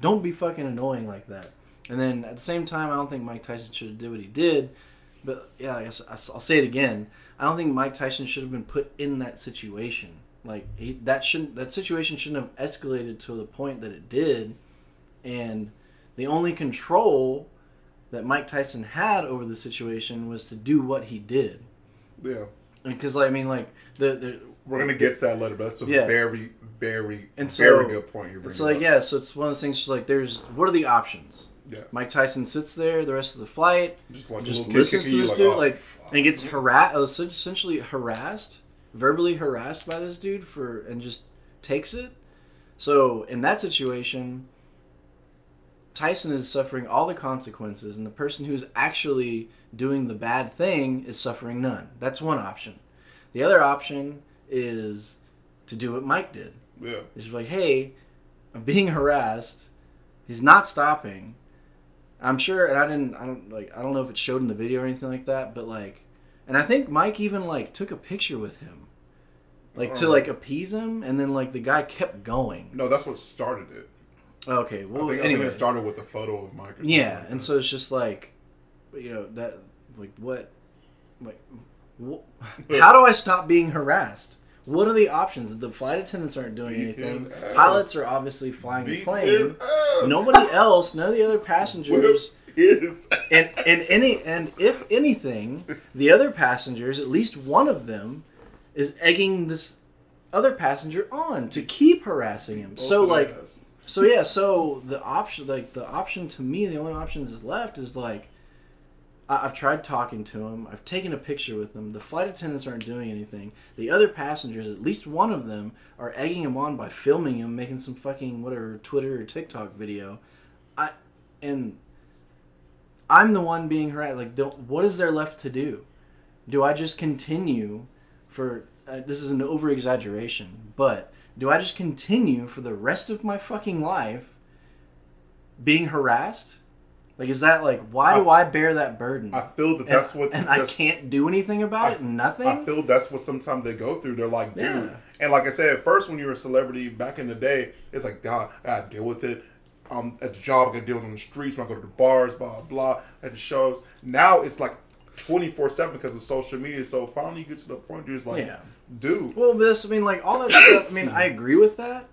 don't be fucking annoying like that. And then at the same time, I don't think Mike Tyson should have did what he did. But yeah, I guess I'll say it again. I don't think Mike Tyson should have been put in that situation. Like he, that shouldn't that situation shouldn't have escalated to the point that it did. And the only control that Mike Tyson had over the situation was to do what he did.
Yeah.
Because like I mean like the, the
we're gonna get to that later, but that's a
Yeah.
very, very,
And
very
so-
good point you're bringing.
it's like
up.
yeah, so it's one of those things. Like there's what are the options?
Yeah.
Mike Tyson sits there the rest of the flight,
Just like
just listens to this
like,
dude,
oh,
like,
fuck.
and gets harassed, oh, essentially harassed, verbally harassed by this dude for, and just takes it. So in that situation, Tyson is suffering all the consequences, and the person who's actually doing the bad thing is suffering none. That's one option. The other option is to do what Mike did.
Yeah.
It's just like, hey, I'm being harassed. He's not stopping. I'm sure, and I didn't, I don't like, I don't know if it showed in the video or anything like that, but like, and I think Mike even like took a picture with him, like to
Oh.
like appease him, and then like the guy kept going.
No, that's what started it.
Okay,
I
well,
think, I think it started with a photo of Mike.
Yeah,
like
and so it's just like, you know, that like what, like, wh- how do I stop being harassed? What are the options? The flight attendants aren't doing
Beat
anything. Pilots are obviously flying the plane. Nobody else, none of the other passengers,
Is.
and and any and if anything, the other passengers, at least one of them, is egging this other passenger on to keep harassing him. So like,
ass.
So yeah, so the option, like the option to me, the only option that's left is like, I- I've tried talking to him. I've taken a picture with them. The flight attendants aren't doing anything. The other passengers, at least one of them, are egging him on by filming him, making some fucking whatever Twitter or TikTok video. I and I'm the one being harassed. Like, what is there left to do? Do I just continue for? Uh, this is an over exaggeration, but do I just continue for the rest of my fucking life being harassed? Like, is that like why do I bear that burden?
I feel that
and,
that's what.
and I can't do anything about it. Nothing.
I feel that's what sometimes they go through. They're like, dude.
Yeah.
And like I said, at first when you're a celebrity back in the day, it's like, God, I gotta deal with it. Um, at the job, I gotta deal with it on the streets. When I go to the bars, blah blah, at the shows. Now it's like twenty four seven because of social media. So finally, you get to the point, you're just like,
Yeah.
Dude,
Well, this, I mean, like all that stuff. I mean, I agree with that,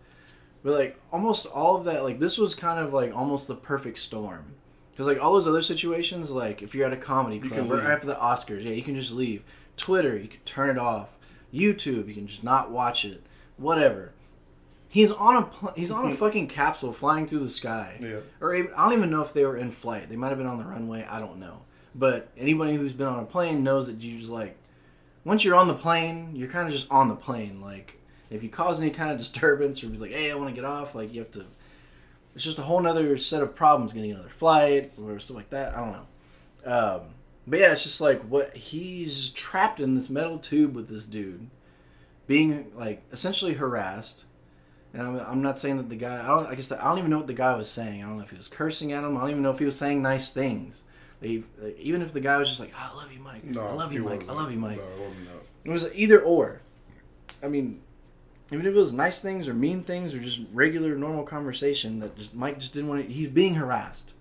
but like almost all of that, like this was kind of like almost the perfect storm. Because like all those other situations, like if you're at a comedy club or after the Oscars, yeah, you can just leave. Twitter, you can turn it off. YouTube, you can just not watch it. Whatever. He's on a pl- he's on a fucking capsule flying through the sky.
Yeah.
Or even, I don't even know if they were in flight. They might have been on the runway. I don't know. But anybody who's been on a plane knows that you just like once you're on the plane, you're kind of just on the plane. Like, if you cause any kind of disturbance or be like, hey, I want to get off, like, you have to. It's just a whole nother set of problems getting another flight or stuff like that. I don't know. Um, but yeah, it's just like what he's trapped in this metal tube with this dude, being like essentially harassed. And I'm, I'm not saying that the guy. I don't. I guess I don't even know what the guy was saying. I don't know if he was cursing at him. I don't even know if he was saying nice things. Even if the guy was just like, "I love you, Mike.
no,
I love you, Mike. I love you, Mike."
No, it.
It was either or. I mean, even if it was nice things or mean things or just regular normal conversation that just Mike just didn't want to. He's being harassed.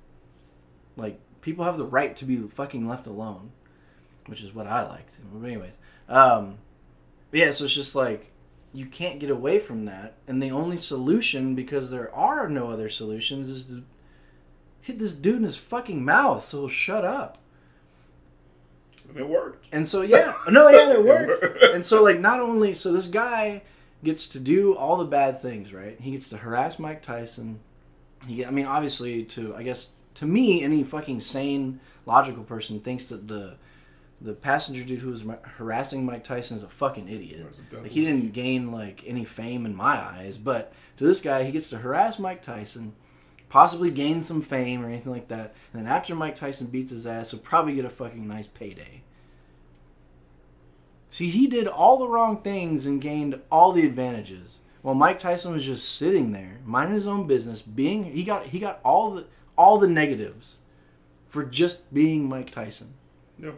Like people have the right to be fucking left alone, which is what I liked. But anyways, um, but yeah. So it's just like you can't get away from that, and the only solution, because there are no other solutions, is to hit this dude in his fucking mouth so he'll shut up.
And it worked.
And so yeah, no, yeah, it worked. and so like not only so this guy gets to do all the bad things, right? He gets to harass Mike Tyson. He, I mean, obviously, to I guess to me, any fucking sane, logical person thinks that the the passenger dude who was harassing Mike Tyson is a fucking idiot.
A.
Like he didn't gain like any fame in my eyes, but to this guy, he gets to harass Mike Tyson, possibly gain some fame or anything like that. And then after Mike Tyson beats his ass, he'll probably get a fucking nice payday. See, he did all the wrong things and gained all the advantages. While Mike Tyson was just sitting there, minding his own business, being he got he got all the all the negatives for just being Mike Tyson.
Yeah.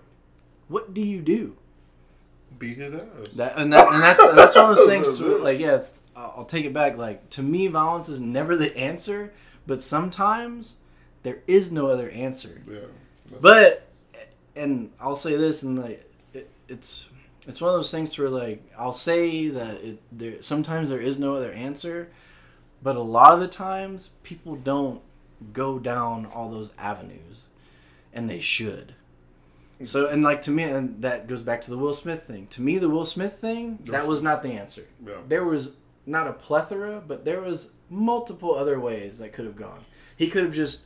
What do you do?
Beat his ass.
That and that and that's that's one of those things. Like, yeah, it's, I'll I'll take it back. Like to me, violence is never the answer, but sometimes there is no other answer.
yeah.
But and I'll say this, and like it, it's it's one of those things where like I'll say that it there sometimes there is no other answer, but a lot of the times people don't go down all those avenues, and they should. So and like to me, and that goes back to the Will Smith thing. To me, the Will Smith thing that was not the answer.
yeah.
There was not a plethora, but there was multiple other ways that could have gone. He could have just.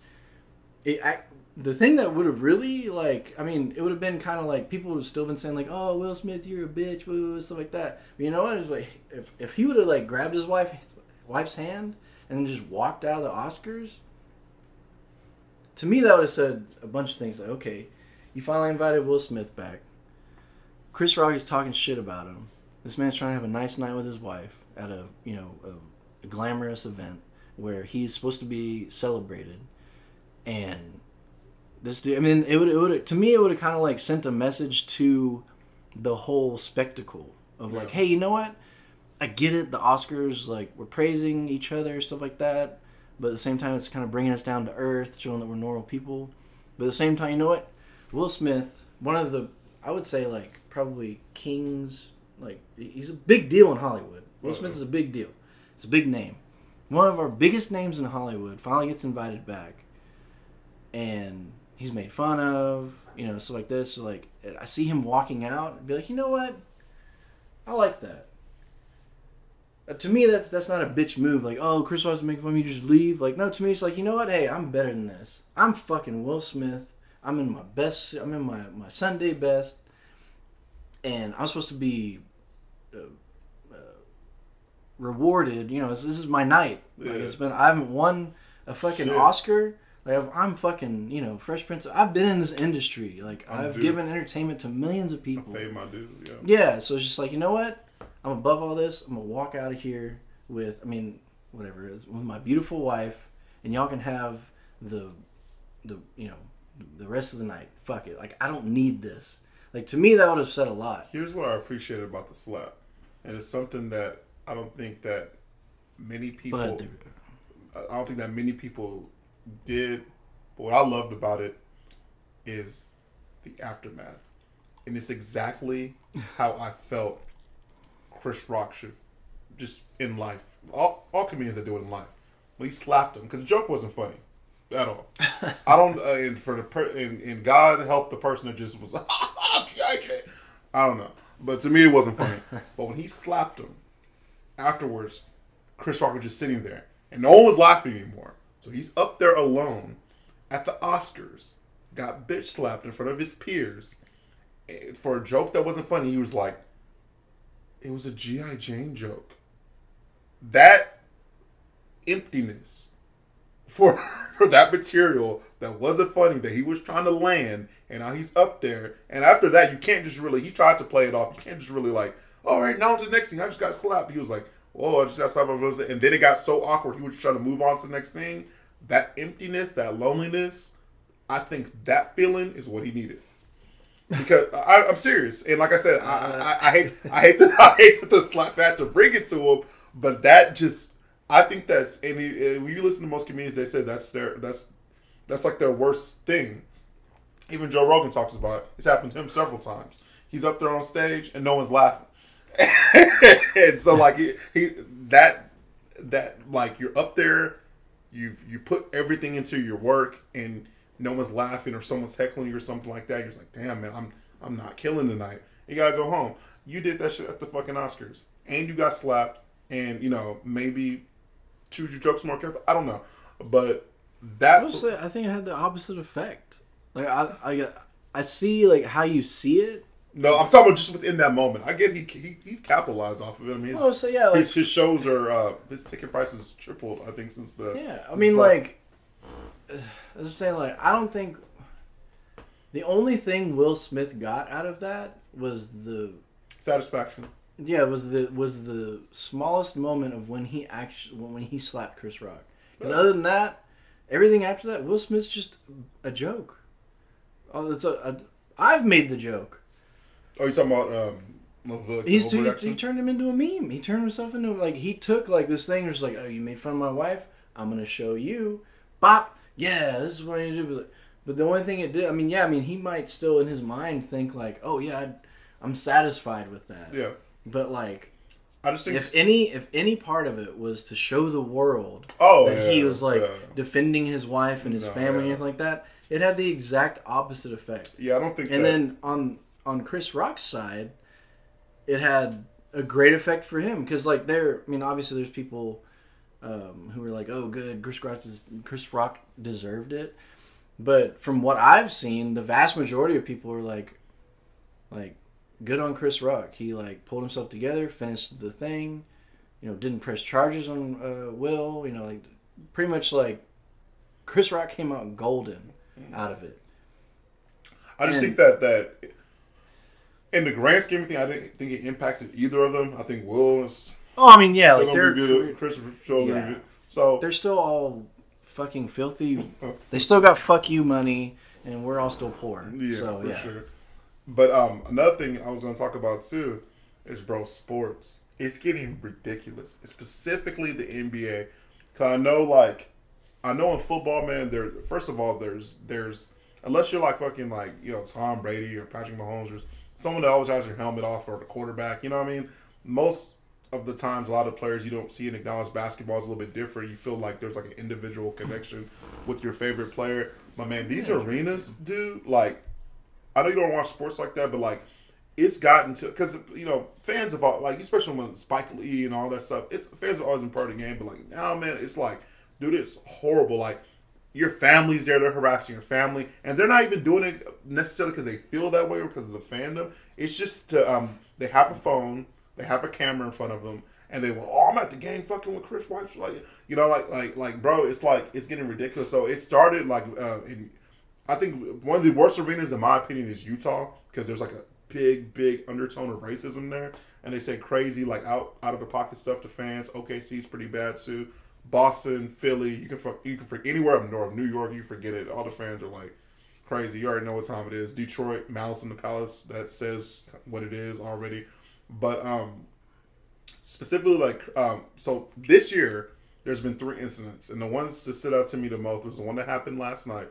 It, I, the thing that would have really like, I mean, it would have been kind of like people would have still been saying like, "Oh, Will Smith, you're a bitch," woo, stuff like that. But you know what? Like if if he would have like grabbed his wife wife's hand and then just walked out of the Oscars. To me, that would have said a bunch of things like, "Okay, you finally invited Will Smith back. Chris Rock is talking shit about him. This man's trying to have a nice night with his wife at a you know a, glamorous event where he's supposed to be celebrated, and this dude. I mean, it would it would to me it would have kind of like sent a message to the whole spectacle of like,
Yeah.
hey, you know what? I get it. The Oscars like we're praising each other, stuff like that. But at the same time, it's kind of bringing us down to earth, showing that we're normal people. But at the same time, you know what? Will Smith, one of the, I would say like probably kings, like he's a big deal in Hollywood. Will Smith is a big deal. It's a big name. One of our biggest names in Hollywood finally gets invited back, and he's made fun of, you know, stuff like this. So like, I see him walking out and be like, you know what? I like that. Uh, to me, that's that's not a bitch move. Like, oh, Chris Rock's making fun of me, just leave. Like, no, to me, it's like, you know what? Hey, I'm better than this. I'm fucking Will Smith. I'm in my best. I'm in my my Sunday best, and I'm supposed to be uh, rewarded. You know, this, this is my night. Like, it's been. I haven't won a fucking
Shit.
Oscar. Like, I've- I'm fucking. You know, Fresh Prince. I've been in this industry. Like, I've
due.
given entertainment to millions of
I
people.
paid my dues. Yeah.
Yeah, so it's just like, you know what? I'm above all this. I'm gonna walk out of here with, I mean, whatever it is, with my beautiful wife, and y'all can have the, the, you know, the rest of the night. Fuck it. Like, I don't need this. Like to me, that would have said a lot.
Here's what I appreciated about the slap, and it's something that I don't think that many people. I don't think that many people did. But what I loved about it is the aftermath, and it's exactly how I felt. Chris Rock should just in life. All all comedians that do it in life. But he slapped him because the joke wasn't funny at all. I don't. Uh, and for the per, and, and God help the person that just was I don't know, but to me it wasn't funny. but when he slapped him afterwards, Chris Rock was just sitting there, and no one was laughing anymore. So he's up there alone at the Oscars, got bitch slapped in front of his peers And for a joke that wasn't funny. He was like, "It was a GI Jane joke." That emptiness for for that material that wasn't funny that he was trying to land, and now he's up there. And after that, you can't just really. He tried to play it off. You can't just really like, all right, now the next thing. I just got slapped. He was like, oh, I just got slapped. And then it got so awkward. He was trying to move on to the next thing. That emptiness, that loneliness. I think that feeling is what he needed. Because I, I'm serious, and like I said, I, I, I hate, I hate I hate that the slap had to bring it to him, but that just, I think that's, and you- when you listen to most comedians, they say that's their, that's, that's like their worst thing. Even Joe Rogan talks about it. It's happened to him several times. He's up there on stage and no one's laughing, and so like he, he that that like you're up there, you've you put everything into your work and no one's laughing or someone's heckling you or something like that. You're just like, damn man, I'm I'm not killing tonight. You gotta go home. You did that shit at the fucking Oscars, and you got slapped, and you know maybe choose your jokes more careful. I don't know, but that's
I think it had the opposite effect. Like I, I, I see like how you see it.
No. I'm talking about just within that moment. I get he, he he's capitalized off of it. I mean, his,
Oh, so yeah, like
his, his shows are uh, his ticket prices tripled. I think since the
Yeah, I mean, like I was saying like I don't think the only thing Will Smith got out of that was the
Satisfaction.
yeah was the was the smallest moment of when he actually when he slapped Chris Rock. Because other than that, everything after that, Will Smith's just a joke. Oh, it's a, a I've made the joke.
Oh, you talking about um, the
He's he, he turned him into a meme. He turned himself into like he took like this thing. Was like, oh, you made fun of my wife. I'm gonna show you. Bop. Yeah, this is what I need to do. But, but the only thing it did, I mean, yeah, I mean, he might still in his mind think like, oh yeah, I'd, I'm satisfied with that.
yeah,
But like,
I just think.
if any if any part of it was to show the world
oh,
that he was like
yeah.
defending his wife and his
No,
family and
yeah.
anything like that, it had the exact opposite effect.
Yeah, I don't think.
And
that,
then on on Chris Rock's side, it had a great effect for him because like there, I mean, obviously there's people um, who were like, "Oh, good, Chris Rock, Chris Rock deserved it," but from what I've seen, the vast majority of people are like, like, good on Chris Rock. He like pulled himself together, finished the thing, you know, didn't press charges on uh, Will, you know, like pretty much like Chris Rock came out golden out of it.
I just
and-
think that that in the grand scheme of things, I didn't think it impacted either of them. I think Will is
Oh, I mean, yeah,
still
like they're
good. Chris is
Yeah.
So
they're still all fucking filthy. They still got fuck you money, and we're all still poor.
yeah,
so
for
yeah,
sure. But um, another thing I was gonna talk about too is bro sports. It's getting ridiculous, specifically the NBA. Cause I know like I know in football, man. There first of all, there's there's unless you're like fucking like you know Tom Brady or Patrick Mahomes or someone that always has your helmet off or the quarterback. You know what I mean? Most of the times, a lot of players you don't see and acknowledge basketball is a little bit different. You feel like there's like an individual connection with your favorite player. But man, these arenas, dude, like I know you don't watch sports like that, but like it's gotten to because you know fans of all like especially when Spike Lee and all that stuff. It's fans have always been part of the game, but like now, man, it's like, dude, it's horrible. Like your family's there, they're harassing your family, and they're not even doing it necessarily because they feel that way or because of the fandom. It's just to um they have a phone, they have a camera in front of them. And they will, oh, I'm at the game fucking with Chris White. Like, you know, like, like, like, bro, it's like, it's getting ridiculous. So it started like, uh, in, I think one of the worst arenas, in my opinion, is Utah because there's like a big, big undertone of racism there, and they say crazy, like out out of the pocket stuff to fans. OKC's pretty bad too. Boston, Philly, you can fuck, you can forget anywhere up north, New York, you forget it. All the fans are like crazy. You already know what time it is. Detroit, Malice in the Palace, that says what it is already. But um, specifically, like um, so this year, there's been three incidents, and the ones that stood out to me the most was the one that happened last night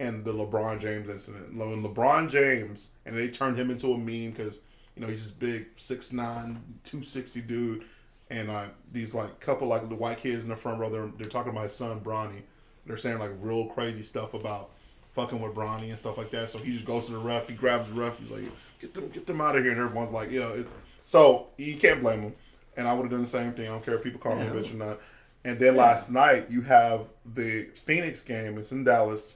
and the LeBron James incident. When LeBron James and they turned him into a meme because you know he's this big 6'9", 260 dude, and uh, these like couple like the white kids in the front row they're, they're talking about his son Bronny. They're saying like real crazy stuff about fucking with Bronny and stuff like that. So he just goes to the ref, he grabs the ref, he's like, "Get them, get them out of here!" And everyone's like, "Yeah." It, so you can't blame him. And I would have done the same thing. I don't care if people call me a bitch or not. And then last night you have the Phoenix game. It's in Dallas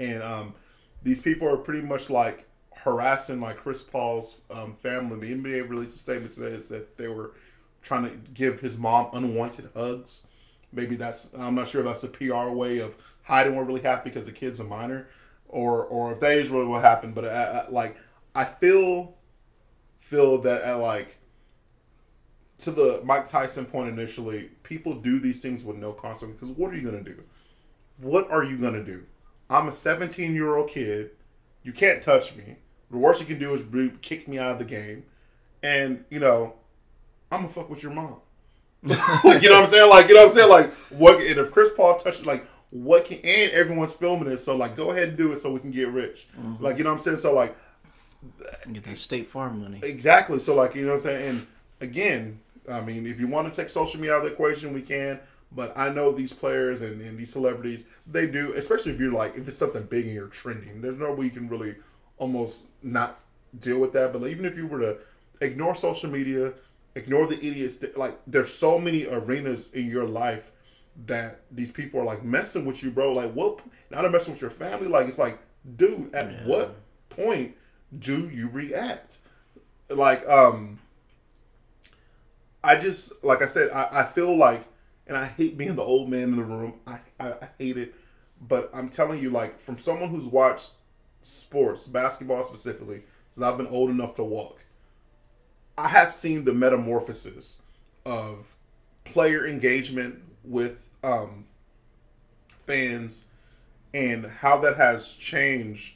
and um, these people are pretty much like harassing like Chris Paul's um, family. The NBA released a statement today that said they were trying to give his mom unwanted hugs. Maybe that's I'm not sure if that's a PR way of hiding what really happened because the kid's a minor, or or if that is really what happened. But I, I, like I feel feel that at like to the Mike Tyson point initially, people do these things with no consequence. Because what are you gonna do? What are you gonna do? I'm a 17 year old kid. You can't touch me. The worst you can do is kick me out of the game. And, you know, I'm to fuck with your mom. like, you know what I'm saying? Like, you know what I'm saying? Like, what, and if Chris Paul touches, like, what can, and everyone's filming it. So, like, go ahead and do it so we can get rich. Mm-hmm. Like, you know what I'm saying? So, like,
get that State Farm money.
Exactly. So like you know what I'm saying. And again, I mean, if you want to take social media out of the equation, we can. But I know these players and, and these celebrities, they do, especially if you're like, if it's something big and you're trending, there's no way you can really almost not deal with that. But even if you were to ignore social media, ignore the idiots, that- like there's so many arenas in your life that these people are like messing with you, bro. Like, what? not they're messing with your family. Like, it's like, dude, at what point do you react? Like, um, I just like I said, I, I feel like, and I hate being the old man in the room. I, I, I hate it. but I'm telling you, like from someone who's watched sports, basketball specifically, since I've been old enough to walk, I have seen the metamorphosis of player engagement with um, fans and how that has changed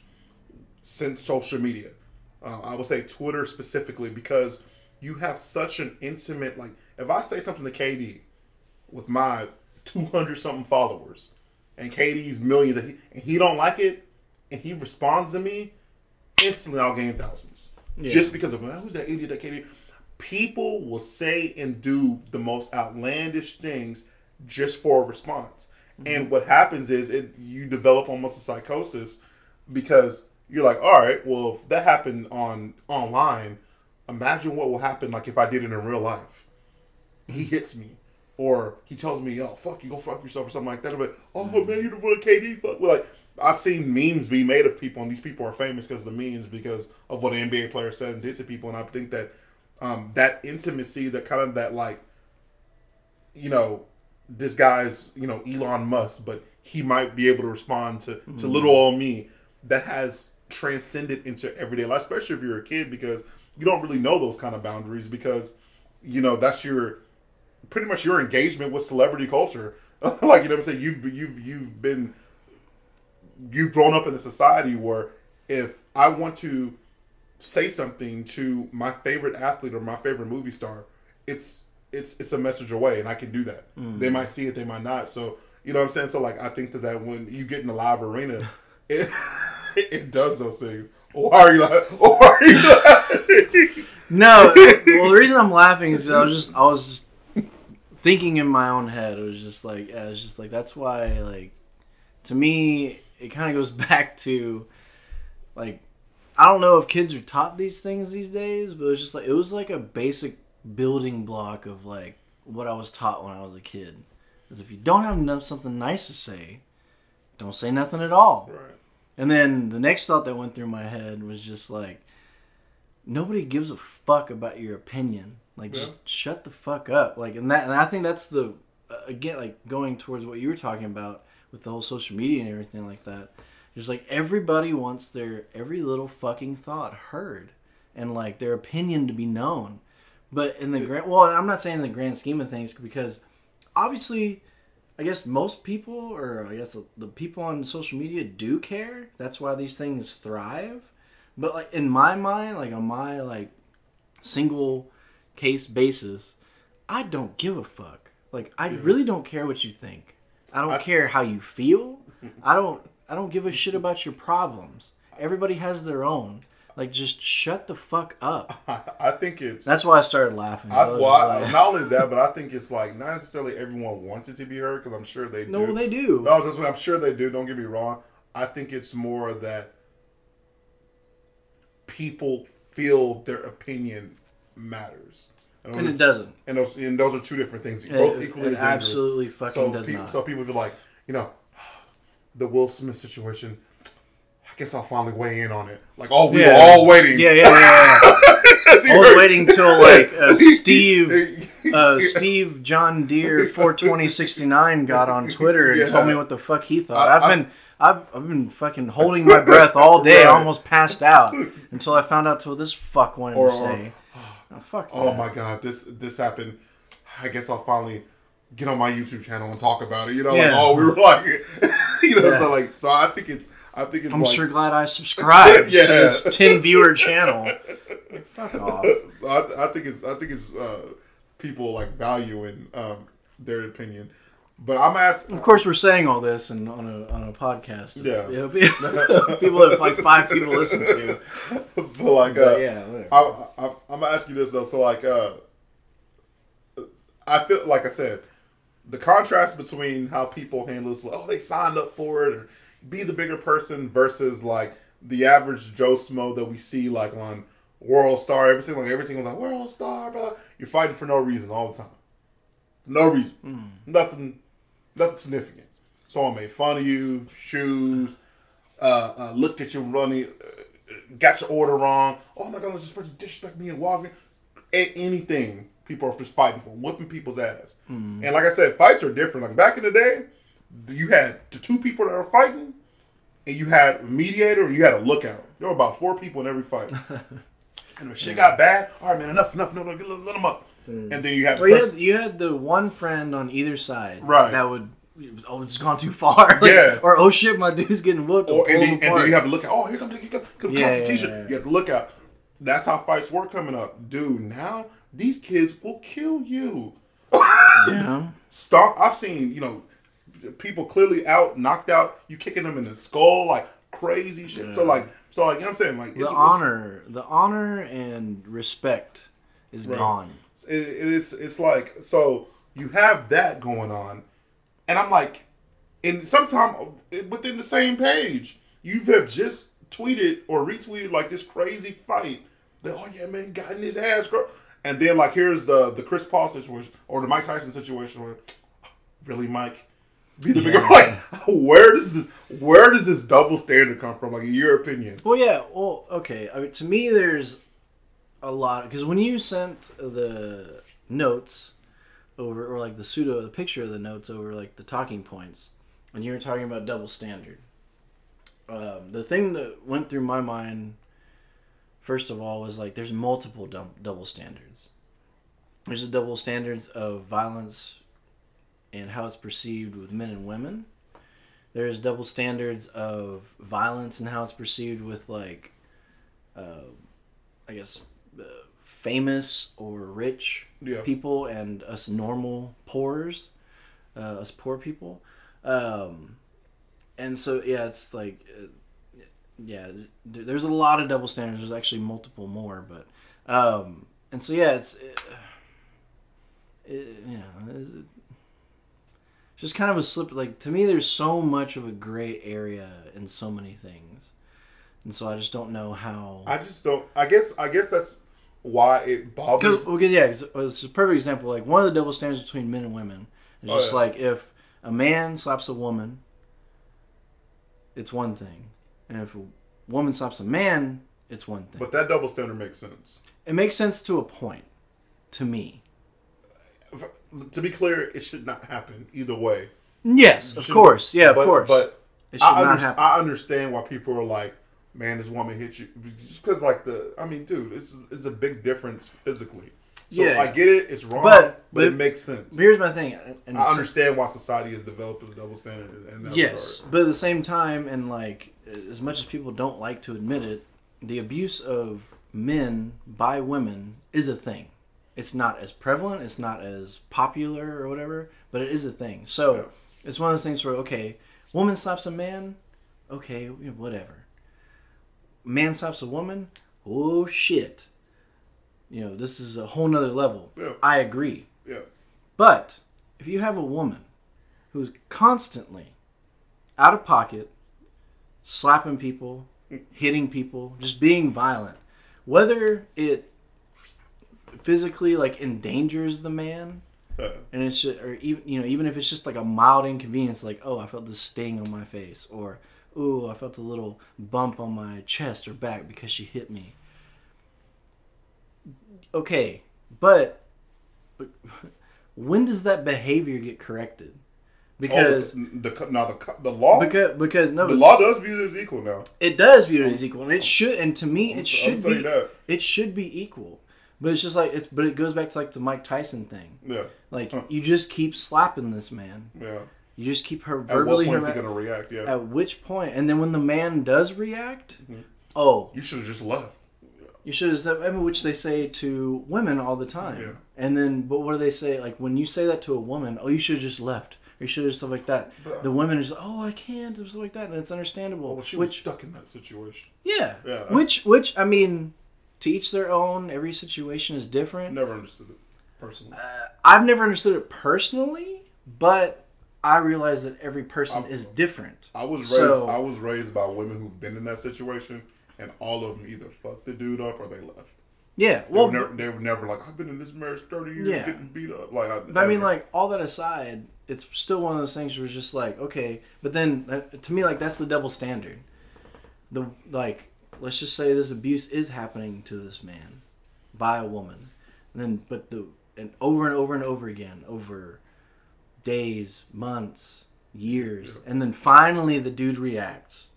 since social media. Uh, I would say Twitter specifically because you have such an intimate like. If I say something to KD with my two hundred something followers and KD's millions, and he, and he don't like it, and he responds to me, instantly I'll gain thousands just because of "Man, who's that idiot that KD. People will say and do the most outlandish things just for a response. Mm-hmm. And what happens is it you develop almost a psychosis because you're like, all right, well, if that happened on online, imagine what will happen like if I did it in real life. He hits me, or he tells me, "Oh, fuck you, go fuck yourself" or something like that. But oh mm-hmm. man, you're the one KD. Fuck. Well, like I've seen memes be made of people, and these people are famous because of the memes because of what an NBA player said and did to people. And I think that um, that intimacy, that kind of that like, you know, this guy's you know Elon Musk, but he might be able to respond to to little old me that has transcended into everyday life, especially if you're a kid because you don't really know those kind of boundaries because you know that's your pretty much your engagement with celebrity culture. like you know what I'm saying, you've you've you've been you've grown up in a society where if I want to say something to my favorite athlete or my favorite movie star, it's it's it's a message away, and I can do that. Mm. They might see it, they might not. So you know what I'm saying. So like I think that that when you get in a live arena, it it does those things. Why are you like? Why are you laughing?
No, well, the reason I'm laughing is I was just I was just thinking in my own head. It was just like I was just like that's why like to me it kind of goes back to like I don't know if kids are taught these things these days, but it was just like it was like a basic building block of like what I was taught when I was a kid. Is if you don't have enough something nice to say, don't say nothing at all.
right.
And then the next thought that went through my head was just like, nobody gives a fuck about your opinion. Like, just shut the fuck up. Like, and that, and I think that's the, again, like going towards what you were talking about with the whole social media and everything like that. Just like everybody wants their every little fucking thought heard, and like their opinion to be known. But in the grand, well, I'm not saying in the grand scheme of things because obviously I guess most people, or I guess the, the people on social media do care. That's why these things thrive. But like in my mind, like on my like single case basis, I don't give a fuck. Like I really don't care what you think. I don't care how you feel. I don't. I don't give a shit about your problems. Everybody has their own. Like just shut the fuck up.
I think it's
That's why I started laughing. I
I, well, I-
like-
not only that, but I think it's like not necessarily everyone wants it to be heard because I'm sure they do
no,
do.
they do.
No, that's what I'm sure they do. Don't get me wrong. I think it's more that people feel their opinion matters,
and it doesn't.
And those and those are two different things.
It-
Both equally dangerous.
absolutely fucking
so
does
people,
not.
So people be like, you know, the Will Smith situation. I guess I'll finally weigh in on it. Like, oh, we
Yeah.
were all waiting.
Yeah, yeah, yeah. yeah. I was waiting till like uh, Steve, uh, Steve John Deere four twenty sixty nine got on Twitter and
Yeah.
told me what the fuck he thought.
I-
I've
I-
been I've, I've been fucking holding my breath all day,
Right.
almost passed out until I found out what this fuck wanted
Or-
to say. Oh, fuck.
Oh
that.
my god, this this happened. I guess I'll finally get on my YouTube channel and talk about it. You know, like oh, we were like, you know,
Yeah.
so like, so I think it's, I think it's
I'm
like,
sure glad I subscribed
Yeah.
to this ten viewer channel. Like, fuck off.
so I, I think it's, I think it's uh, people like valuing um, their opinion. But I'm asking,
Of course, we're saying all this and on a on a podcast.
Yeah.
You know, people that like five people listen to.
but like, uh,
yeah.
I, I, I'm gonna ask you this though. So like, uh, I feel like I said, the contrast between how people handle this, like, oh, they signed up for it, or be the bigger person versus like the average Joe Smo that we see like on World Star, everything like everything was like World Star, blah. You're fighting for no reason all the time, no reason, nothing, nothing significant. Someone made fun of you, shoes, uh, uh, looked at you running, uh, got your order wrong. Oh my god, let's just person disrespect me and Walgreens. A- anything people are just fighting for, whipping people's ass. And like I said, fights are different. Like back in the day, you had the two people that were fighting, and you had a mediator, and you had a lookout. There were about four people in every fight. and if shit got bad, all right, man, enough, enough, enough, let, let them up. Mm. And then you had, the
Well, you had, you had the one friend on either side,
Right.
That would, oh, it's gone too far, Like,
Yeah.
Or oh shit, my dude's getting whooped.
or, and,
pull
then,
him
and then you have to look at, oh, here comes the, here comes the
Yeah, yeah,
competition.
yeah, yeah.
You have to look out. That's how fights were coming up, dude. Now these kids will kill you.
yeah.
Stomp. I've seen you know people clearly out, knocked out. You kicking them in the skull like crazy shit. So like, so like, you know what I'm saying like
The
it's,
honor, the honor and respect is
Right.
gone.
It's, it, it's it's like so you have that going on, and I'm like, and sometime eh, within the same page, you have just tweeted or retweeted like this crazy fight that oh yeah man got in his ass, girl. And then like here's the the Chris Paul situation or the Mike Tyson situation where really Mike be the bigger like where does this where does this double standard come from like in your opinion?
Well, yeah. Well, okay. I mean, to me, there's a lot because when you sent the notes over, or like the pseudo, the picture of the notes over, like the talking points, and you were talking about double standard. Um, the thing that went through my mind, first of all, was like there's multiple dou- double standards. There's a double standards of violence and how it's perceived with men and women there's double standards of violence and how it's perceived with like uh, i guess famous or rich
Yeah.
people and us normal poors uh, us poor people um, and so yeah it's like uh, yeah there's a lot of double standards there's actually multiple more but um, and so yeah it's it, it, yeah it's, just kind of a slip like to me there's so much of a gray area in so many things and so i just don't know how
I just don't. I guess I guess that's why it bothers.
because, because yeah 'cause uh, it's a perfect example like one of the double standards between men and women is
Oh,
just
yeah.
like if a man slaps a woman it's one thing and if a woman slaps a man it's one thing
But that double standard makes sense.
it makes sense to a point to me
To be clear, it should not happen either way.
yes of course yeah of
but,
course
But
it should
I,
not
under-
happen
I understand why people are like, "Man, this woman hit you," just because like the. I mean, dude, it's it's a big difference physically. So
Yeah.
I get it. It's wrong,
But-
but, it
but-
makes sense.
But here's my thing and
I understand why society has developed a double standard in that
Yes,
regard.
but at the same time, and like as much as people don't like to admit it, the abuse of men by women is a thing. It's not as prevalent, it's not as popular or whatever, but it is a thing. So
Yeah.
it's one of those things where okay, woman slaps a man, okay, whatever. Man slaps a woman, oh shit. You know, this is a whole nother level.
Yeah.
I agree.
Yeah,
But if you have a woman who's constantly out of pocket, slapping people, hitting people, just being violent, whether it physically like endangers the man and it's just, or even you know even if it's just like a mild inconvenience like oh I felt this sting on my face or ooh I felt a little bump on my chest or back because she hit me. Okay, but when does that behavior get corrected? Because
oh, the, the now the the law
because because no,
the law does view it as equal now.
it does view it as equal, and it should. And to me,
I'm
it should
I'm
be
that.
it should be equal. But it's just like it's. But it goes back to like the Mike Tyson thing.
Yeah,
Like
Huh.
you just keep slapping this man.
yeah.
You just keep her verbally.
At what point is he gonna react? Yeah,
At which point, and then when the man does react,
Mm-hmm.
oh,
you should have just left.
you should have said. I mean, which they say to women all the time.
Yeah.
And then, but what do they say? Like when you say that to a woman, oh, you should have just left. Or you should have stuff like that.
But-
the women is, oh, I can't, or stuff like that, and it's understandable.
Well, she was stuck in that situation.
yeah,
Yeah.
Which, which, I mean, to each their own. Every situation is different.
Never understood it personally.
I've never understood it personally, but I realize that every person
I'm-
is different.
I was raised.
So-
I was raised by women who've been in that situation, and all of them either fucked the dude up or they left.
Yeah,
They,
well,
were, never, they were never like, I've been in this marriage thirty years,
Yeah.
getting beat up. Like, I,
But I mean, like all that aside, it's still one of those things where it's just like, okay, but then uh, to me, like that's the double standard. The like, let's just say this abuse is happening to this man by a woman, and then but the and over and over and over again over days, months, years, and then finally the dude reacts,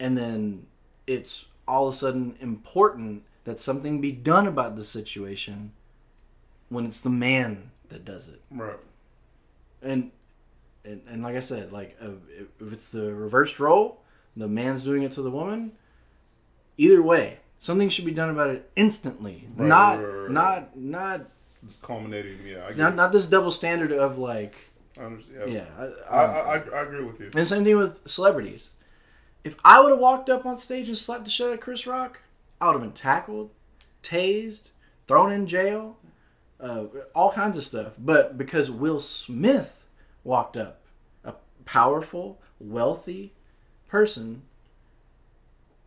and then it's all of a sudden important that something be done about the situation when it's the man that does it.
Right.
And and, and like I said, like uh, if it's the reversed role, the man's doing it to the woman. Either way, something should be done about it instantly.
Right,
not
right, right.
not not
It's culminating. Yeah. I
not not this double standard of like
I understand.
yeah. I,
I, I, I, I agree with you.
and the same thing with celebrities. If I would have walked up on stage and slapped the shit out of Chris Rock, I would have been tackled, tased, thrown in jail, uh, all kinds of stuff. But because Will Smith walked up, a powerful, wealthy person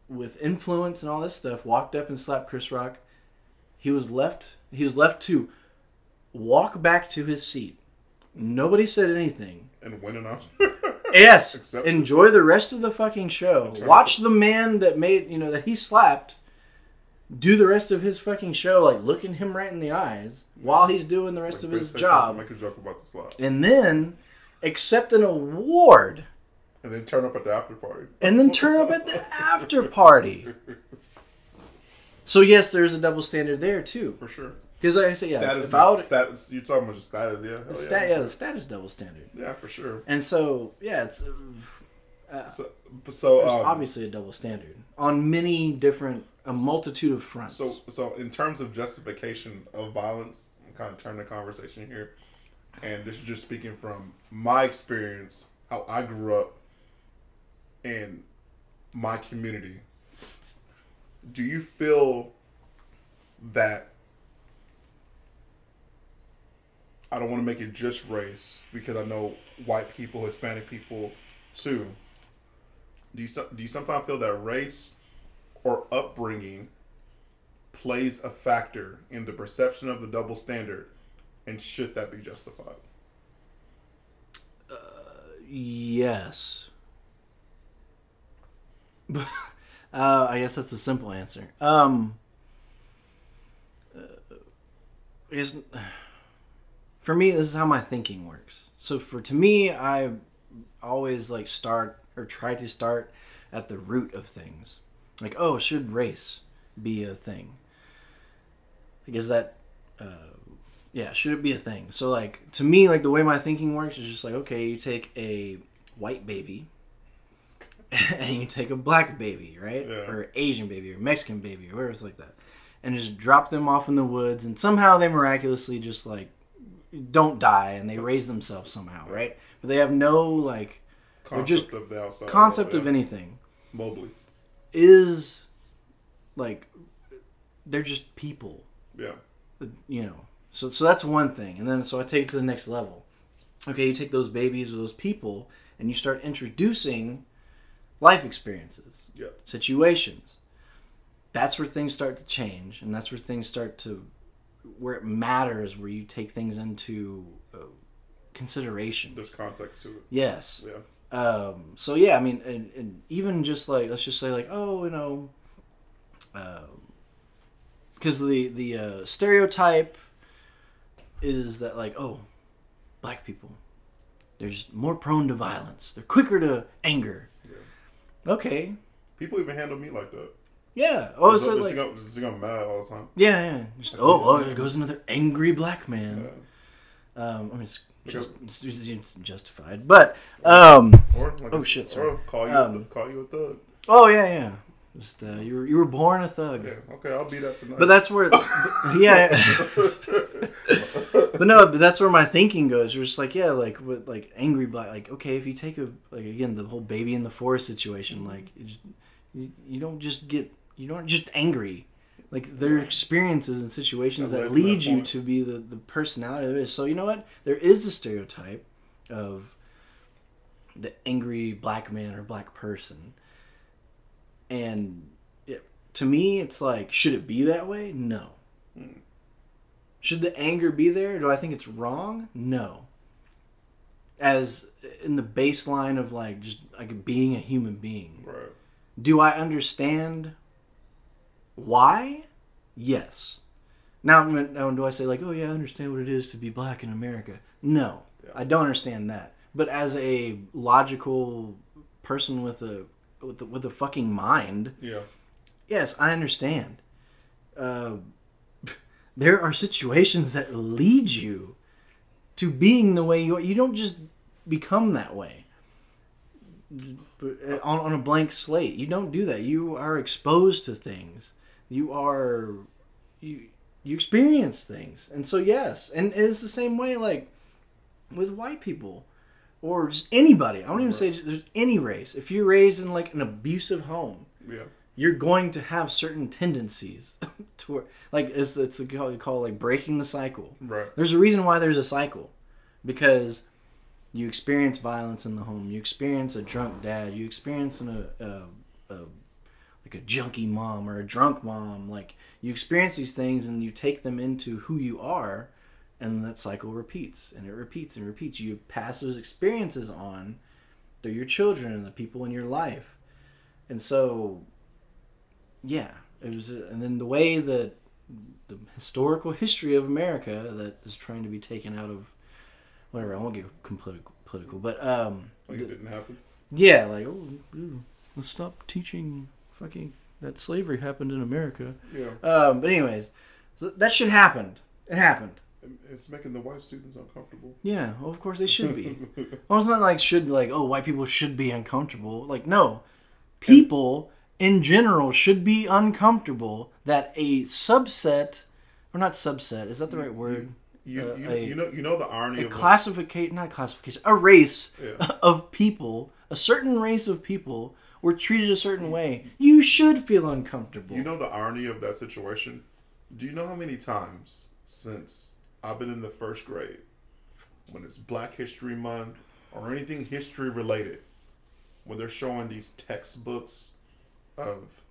with influence and all this stuff, walked up and slapped Chris Rock, he was left. He was left to walk back to his seat. Nobody said anything.
And winning out.
Yes.
Accept-
Enjoy the rest of the fucking show. Watch the man that made you know that he slapped do the rest of his fucking show, like looking him right in the eyes while he's doing the rest of his job,
Make a joke about the slap.
and then accept an award,
And then turn up at the after party.
and then turn up at the after party. So yes, there's a double standard there too,
For sure.
Because like I said, yeah,
status.
if I would,
status. You're talking about just status, yeah.
The
yeah,
stat, yeah,
sure.
the status double standard,
Yeah, for sure.
and so yeah, it's uh,
So, so um,
obviously a double standard on many different, a multitude of fronts.
So, so in terms of justification of violence, I'm kind of turning the conversation here, and this is just speaking from my experience, how I grew up in my community. Do you feel that? I don't want to make it just race because I know white people, Hispanic people, too. Do you do you sometimes feel that race or upbringing plays a factor in the perception of the double standard, and should that be justified?
Yes. uh, I guess that's the simple answer. Um, uh, I guess for me, this is how my thinking works. So for to me, I always like start or try to start at the root of things. Like, oh, should race be a thing? Like, is that uh, yeah, should it be a thing? So like to me, like the way my thinking works is just like okay, you take a white baby and you take a black baby, right?
Yeah.
Or Asian baby or Mexican baby or whatever it's like that. And just drop them off in the woods and somehow they miraculously just like don't die and they raise themselves somehow, right? But they have no like
Concept of the outside
concept
world,
of anything.
Mobley.
is like they're just people.
Yeah,
you know. So so that's one thing. And then so i take it to the next level. Okay you take those babies or those people and you start introducing life experiences
yeah,
situations. That's where things start to change and that's where things start to where it matters where you take things into uh, consideration
there's context to it.
yes
Yeah,
um, so yeah, I mean, and, and even just like let's just say like oh you know, because the the uh, stereotype is that like oh, black people, they're just more prone to violence. They're quicker to anger. Okay,
people even handle me like that.
Yeah. Oh,
this
like
I'm- this thing I'm mad all the time.
yeah, yeah. Just, oh, oh, there goes another angry black man.
Yeah.
Um, I mean, it's just it's, it's justified, but um.
Or like
Oh, shit, sorry.
Or call you
Um,
a, call you a thug.
Oh yeah, yeah. Just uh, you were you were born a thug.
Yeah, okay, I'll be that tonight.
But that's where, but, yeah. but no, but that's where my thinking goes. You're just like, yeah, like with like angry black. Like, okay, if you take a like again the whole baby in the forest situation, like you, you don't just get you don't just angry. Like there are experiences and situations
That
that lead you
point.
to be the the personality that is. So you know what? There is a stereotype of the angry black man or black person, and it, to me, it's like, should it be that way? No. Hmm. Should the anger be there? Do I think it's wrong? No. As in the baseline of like just like being a human being.
right.
Do I understand why? Yes. Now, now do I say like, oh yeah, I understand what it is to be black in America? No,
Yeah.
I don't understand that. but as a logical person with a with a, with a fucking mind,
Yeah.
yes, I understand. Uh, there are situations that lead you to being the way you are. You don't just become that way uh, on, on a blank slate. You don't do that. You are exposed to things. You are you you experience things, and so yes, and it's the same way like with white people or just anybody. I don't even say just, there's any race. If you're raised in like an abusive home,
Yeah.
you're going to have certain tendencies to like it's it's a call you call like breaking the cycle.
Right.
There's a reason why there's a cycle, because you experience violence in the home. You experience a drunk dad. You experience an, a, a, a like a junkie mom or a drunk mom. Like you experience these things and you take them into who you are, and that cycle repeats and it repeats and repeats. You pass those experiences on through your children and the people in your life, and so yeah, it was, and then the way that the historical history of America that is trying to be taken out of whatever. I won't get political, political, but um,
Like it didn't happen.
yeah, like oh, let's stop teaching fucking that slavery happened in America.
Yeah.
Um, but anyways, so that shit happened. It happened.
It's making the white students uncomfortable.
Yeah, well, of course they should be. well, it's not like should like oh white people should be uncomfortable. Like no, people in general should be uncomfortable that a subset or not subset is that the right word?
You,
Uh,
you,
a-
you know you know the irony
A
of
classification, not classification, a race
Yeah.
of people, a certain race of people were treated a certain way. You should feel uncomfortable.
you know the irony of that situation. Do you know how many times since I've been in the first grade, when it's Black History Month or anything history related, when they're showing these textbooks of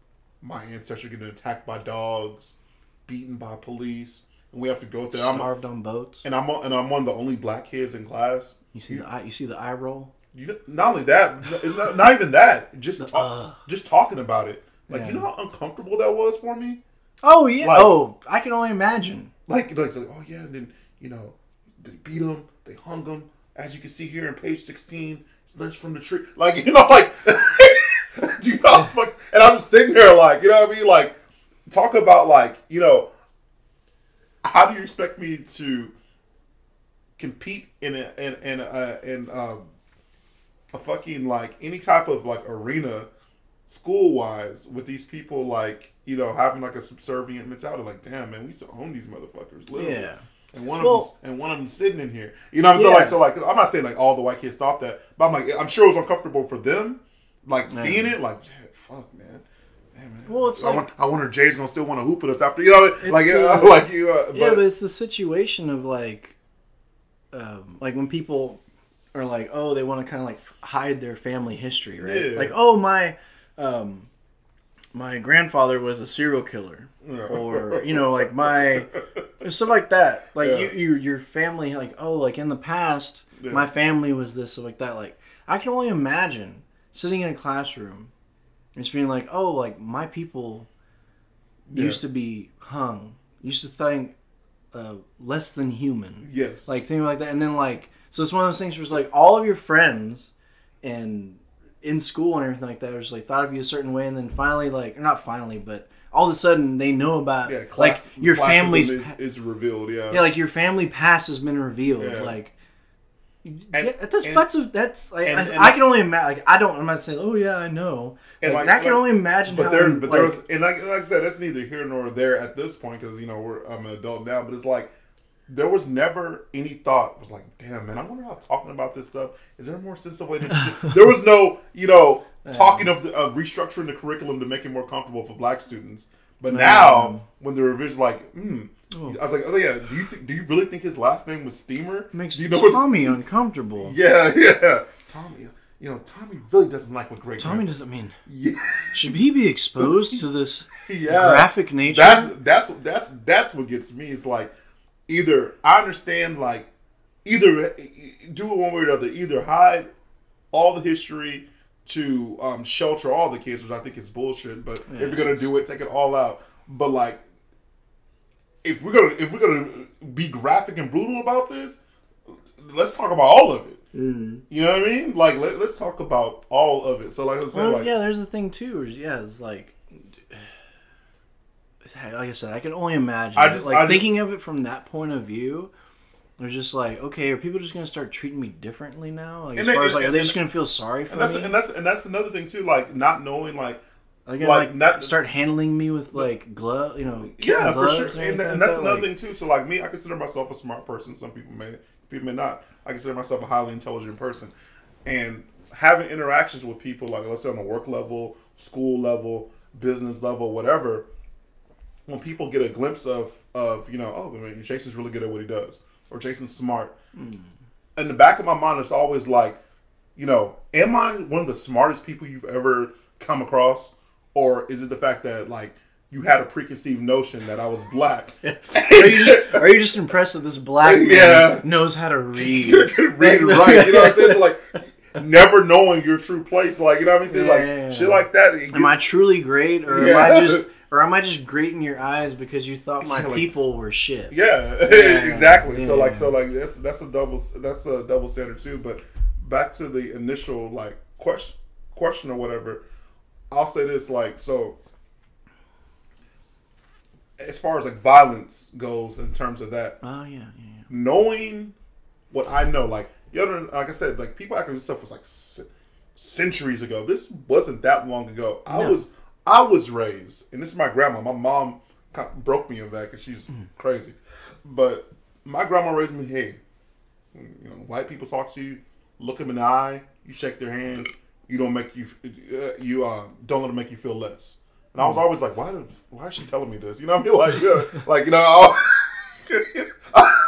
my ancestors getting attacked by dogs, beaten by police, and we have to go through. I'm,
starved on boats.
and I'm and I'm one of the only black kids in class.
You see the eye, you see the eye roll.
You know, not only that, not, not even that. Just talk,
ugh.
just talking about it. Like
Yeah.
you know how uncomfortable that was for me.
Oh yeah.
Like-
oh, I can only imagine.
Like, like, like, oh yeah, and then you know, they beat him, they hung him. As you can see here in page sixteen, it's lynched from the tree. Like you know, like, do you know? Fuck, and I'm sitting there, like, you know what I mean? Like, talk about like, you know, how do you expect me to compete in a in in a, in um, a fucking like any type of like arena school wise with these people like you know having like a subservient mentality like damn man we still own these motherfuckers literally.
Yeah.
and one of
Well-
them and one of them sitting in here you know what I'm saying like so like I'm not saying like all the white kids thought that but I'm like I'm sure it was uncomfortable for them like seeing it like yeah, fuck man Damn, man.
Well, it's
I,
like-
want, I wonder Jay's gonna still want to hoop at us after you know like
the-
uh, like you uh, but,
yeah, but it's the situation of like, um, like when people are like, oh, they want to kind of like hide their family history, right?
Yeah.
Like, oh, my, um, my grandfather was a serial killer,
Yeah.
or you know, like my stuff like that. Like
Yeah.
you, you, your family, like oh, like in the past, my family was this, stuff like that. Like I can only imagine sitting in a classroom and just being like, oh, like my people used to be hung, used to think uh, less than human,
yes
like things like that, and then like so it's one of those things where it's like all of your friends and in school and everything like that was like thought of you a certain way, and then finally like or not finally, but all of a sudden they know about
yeah
like your family's
is, is revealed yeah
yeah, like your family past has been revealed.
Yeah.
Like,
And-
yeah, that's
and-
that's that's like
and-
I,
and-
I can only imagine. Like I don't. I'm not saying. Oh yeah, I know.
And
like,
like-
I can only imagine.
But there, but
like,
there was, and like, like I said, that's neither here nor there at this point because you know we're I'm an adult now. But it's like there was never any thought was like, damn man, I wonder how talking about this stuff is there a more sensitive way to? There was no, you know, talking of, the, of restructuring the curriculum to make it more comfortable for Black students. But now, when the revision's like, hmm.
Oh.
I was like, oh yeah. Do you th- do you really think his last name was Steamer?
makes
do you know what-
Tommy uncomfortable.
Yeah, yeah. Tommy, you know, Tommy really doesn't like what great.
Tommy doesn't mean.
Yeah.
Should he be exposed to this
yeah.
graphic nature?
That's that's that's that's what gets me. It's like either I understand like either do it one way or the other. Either hide all the history to um, shelter all the kids, which I think is bullshit. But if you're gonna do it, take it all out. But like, if we're gonna if we're gonna be graphic and brutal about this, let's talk about all of it.
Mm.
You know what I mean? Like let, us talk about all of it. So like I'm saying,
Well,
like
yeah, there's the thing too. Is yeah, it's like, like I said, I can only imagine.
I just-
like
I just-
thinking of it from that point of view. They're just like, okay, are people just gonna start treating me differently now? Like, as
And they-
far as like, are they just gonna feel sorry for
and that's
me?
and that's and that's another thing too. Like not knowing like
gonna
like,
like,
not-
start handling me with like glove, you know,
yeah for sure. And, and that's
that?
another
Like,
thing too. So like me, I consider myself a smart person. Some people may people may not. I consider myself a highly intelligent person, and having interactions with people like let's say on a work level, school level, business level, whatever. When people get a glimpse of of you know oh I mean, Jason's really good at what he does or Jason's smart, hmm. in the back of my mind it's always like you know, am I one of the smartest people you've ever come across, or is it the fact that like you had a preconceived notion that I was black?
are, you just, are you just impressed that this black man
Yeah.
knows how to read?
read and write. You know what I'm saying? So, like never knowing your true place, like you know what I'm saying?
Yeah,
like
yeah, yeah.
shit like that. it
Am I truly great, or
Yeah.
am I just, or am I just great in your eyes because you thought my
Yeah, like-
people were shit?
Yeah,
Yeah,
exactly. So like, so like, that's that's a double that's a double standard too. But back to the initial like question question or whatever, I'll say this like so. As far as like violence goes, in terms of that,
Oh yeah, yeah, yeah.
knowing what I know, like the other, like I said, like people acting this stuff was like c- centuries ago. This wasn't that long ago. I
No.
was I was raised, and this is my grandma. My mom kind of broke me of that because she's crazy, but my grandma raised me. Hey, you know, white people talk to you, look them in the eye, you shake their hand, you don't make you uh, you uh, don't let them make you feel less. And I was always like, why did, why is she telling me this? You know what I mean? Like, yeah, like you know.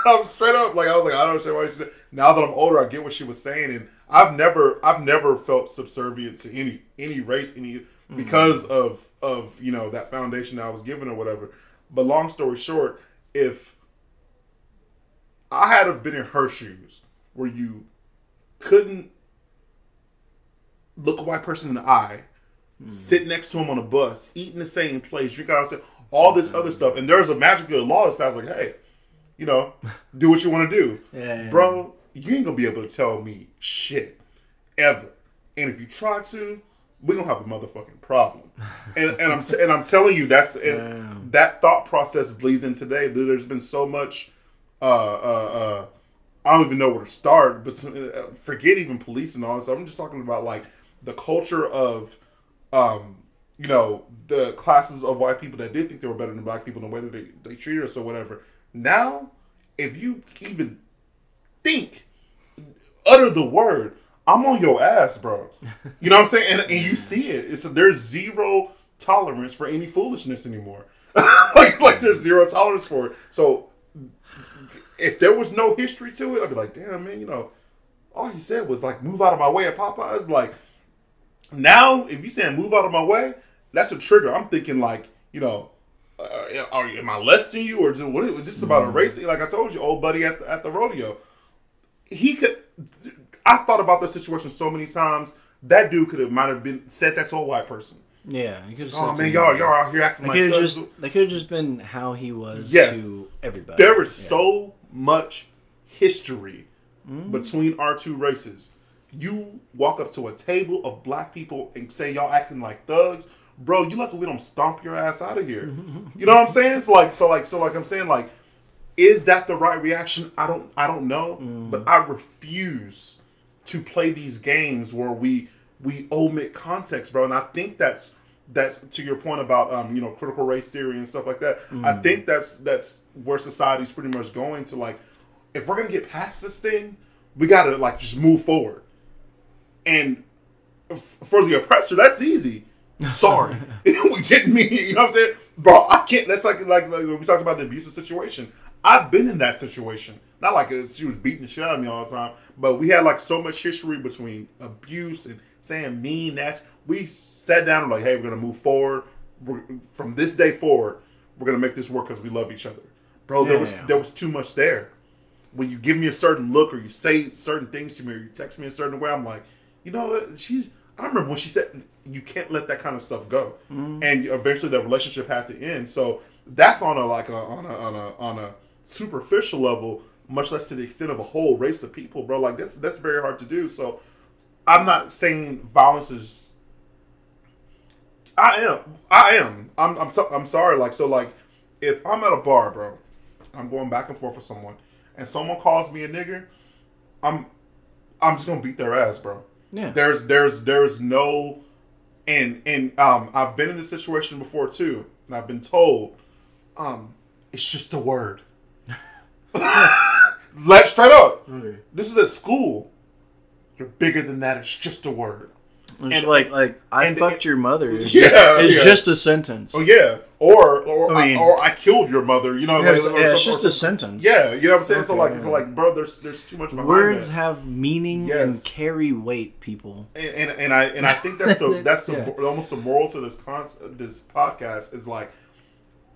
I'm straight up like I was like I don't understand why she said. Now that I'm older, I get what she was saying, and I've never I've never felt subservient to any any race any Mm. because of of you know that foundation that I was given or whatever. But long story short, if I had have been in her shoes, where you couldn't look a white person in the eye, mm. sit next to him on a bus, eat in the same place, drink out of all this other mm. stuff, and there's a magical law that's passed like, hey, you know, do what you want to do,
Yeah, yeah,
bro. You ain't gonna be able to tell me shit ever, and if you try to, we gonna have a motherfucking problem. And and I'm and I'm telling you that's that thought process bleeds in today. There's been so much. Uh, uh, uh, I don't even know where to start, but uh, forget even police and all this. I'm just talking about like the culture of, um, you know, the classes of white people that did think they were better than black people and the way that they, they treated us or whatever. Now, if you even think, utter the word, I'm on your ass, bro. You know what I'm saying? And, and you see it. It's there's zero tolerance for any foolishness anymore. like like there's zero tolerance for it. So if there was no history to it, I'd be like, damn man, you know, all he said was like move out of my way at Popeyes. Like now, if you saying move out of my way, that's a trigger. I'm thinking like, you know, uh, are am I less than you or just, what is this about a race? Like I told you, old buddy at the, at the rodeo, he could. I thought about this situation so many times. That dude could have might have been said that to a white person.
Yeah, you could have.
Oh man, y'all y'all out here acting
They
like thugs.
just. They could have just been how he was
Yes.
to everybody.
There is
Yeah.
so much history
Mm-hmm.
between our two races. You walk up to a table of black people and say y'all acting like thugs, bro. You lucky we don't stomp your ass out of here. you know what I'm saying? It's like so, like so, like I'm saying, like, is that the right reaction? I don't, I don't know,
Mm.
but I refuse to play these games where we we omit context, bro. And I think that's that's to your point about um you know critical race theory and stuff like that. I
Mm.
think that's that's where society's pretty much going to like if we're gonna get past this thing, we gotta like just move forward. And f- for the oppressor, that's easy. Sorry, we didn't mean. You know what I'm saying, bro? I can't. That's like like, like when we talked about the abusive situation. I've been in that situation. Not like she was beating the shit out of me all the time, but we had like so much history between abuse and saying mean. That's we sat down and like, hey, we're gonna move forward. We're, from this day forward, we're gonna make this work because we love each other, bro. There was there was too much there when you give me a certain look or you say certain things to me or you text me a certain way, I'm like, you know what? She's. I remember when she said you can't let that kind of stuff go, mm-hmm. and eventually the relationship had to end. So that's on a like a on a on a on a superficial level. Much less to the extent of a whole race of people, bro. Like that's that's very hard to do. So I'm not saying violence is. I am. I am. I'm. I'm. So, I'm sorry. Like so. Like if I'm at a bar, bro, I'm going back and forth with someone, and someone calls me a nigger, I'm. I'm just gonna beat their ass, bro.
Yeah.
There's there's there's no, and and um I've been in this situation before too, and I've been told, um, it's just a word. Like straight up.
Okay.
This is at school. You're bigger than that. It's just a word.
It's
And-
like like I
and-
fucked your mother. It's
Yeah,
just, it's
yeah.
just a sentence.
Oh yeah, or or
I
I or I killed your mother. You know,
Yeah,
like,
it's, yeah, it's just a sentence.
Yeah, you know what I'm saying. so like,
yeah.
so like, bro, there's there's too much behind
Words
that.
have meaning
Yes.
and carry weight, people.
and, and and I and I think that's the that's the
Yeah.
almost the moral to this con this podcast is like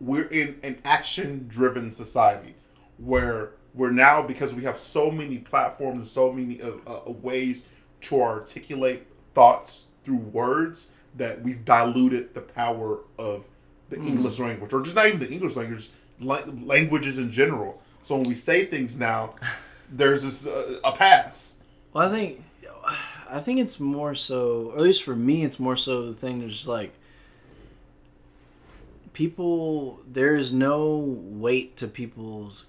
we're in an action driven society where we're now because we have so many platforms and so many uh, uh, ways to articulate thoughts through words that we've diluted the power of the English language or just not even the English language languages in general. So when we say things now, there's this uh, a pass.
Well, I think, I think it's more so, or at least for me, it's more so the thing that's just like, people. There is no weight to people's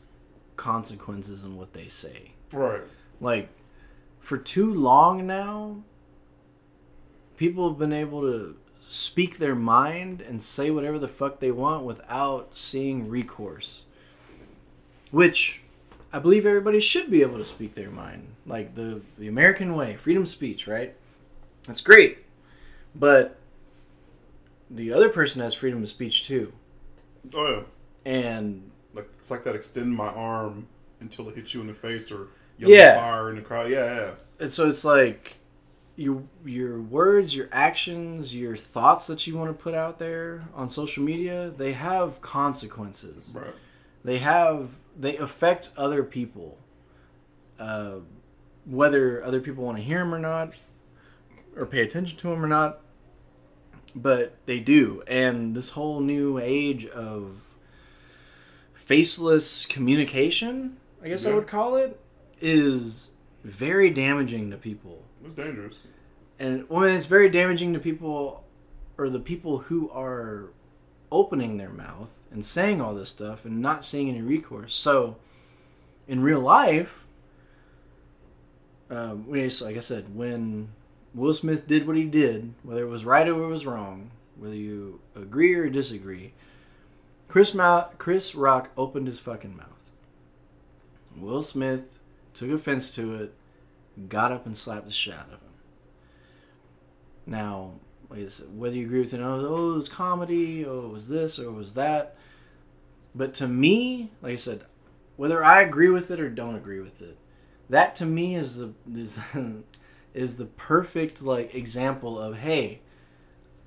consequences in what they say.
Right.
Like, for too long now, people have been able to speak their mind and say whatever the fuck they want without seeing recourse. Which I believe everybody should be able to speak their mind. Like the, the American way, freedom of speech, right? That's great. But the other person has freedom of speech too.
Oh yeah.
And
Like it's like that extend my arm until it hits you in the face or yell
Yeah.
fire in the crowd. Yeah, yeah.
And so it's like your your words, your actions, your thoughts that you want to put out there on social media, they have consequences.
Right.
They have they affect other people. Uh, whether other people want to hear them or not, or pay attention to them or not, but they do. And this whole new age of faceless communication, I guess I would call it, is very damaging to people.
It's dangerous.
and when it's very damaging to people or the people who are opening their mouth and saying all this stuff and not seeing any recourse. So in real life um, like i said when will smith did what he did whether it was right or it was wrong whether you agree or disagree chris, Ma- chris rock opened his fucking mouth will smith took offense to it got up and slapped the shit out of him now, like I said, whether you agree with it, oh, oh, it was comedy, oh, it was this, or it was that. But to me, like I said, whether I agree with it or don't agree with it, that to me is the is, is the perfect like example of hey,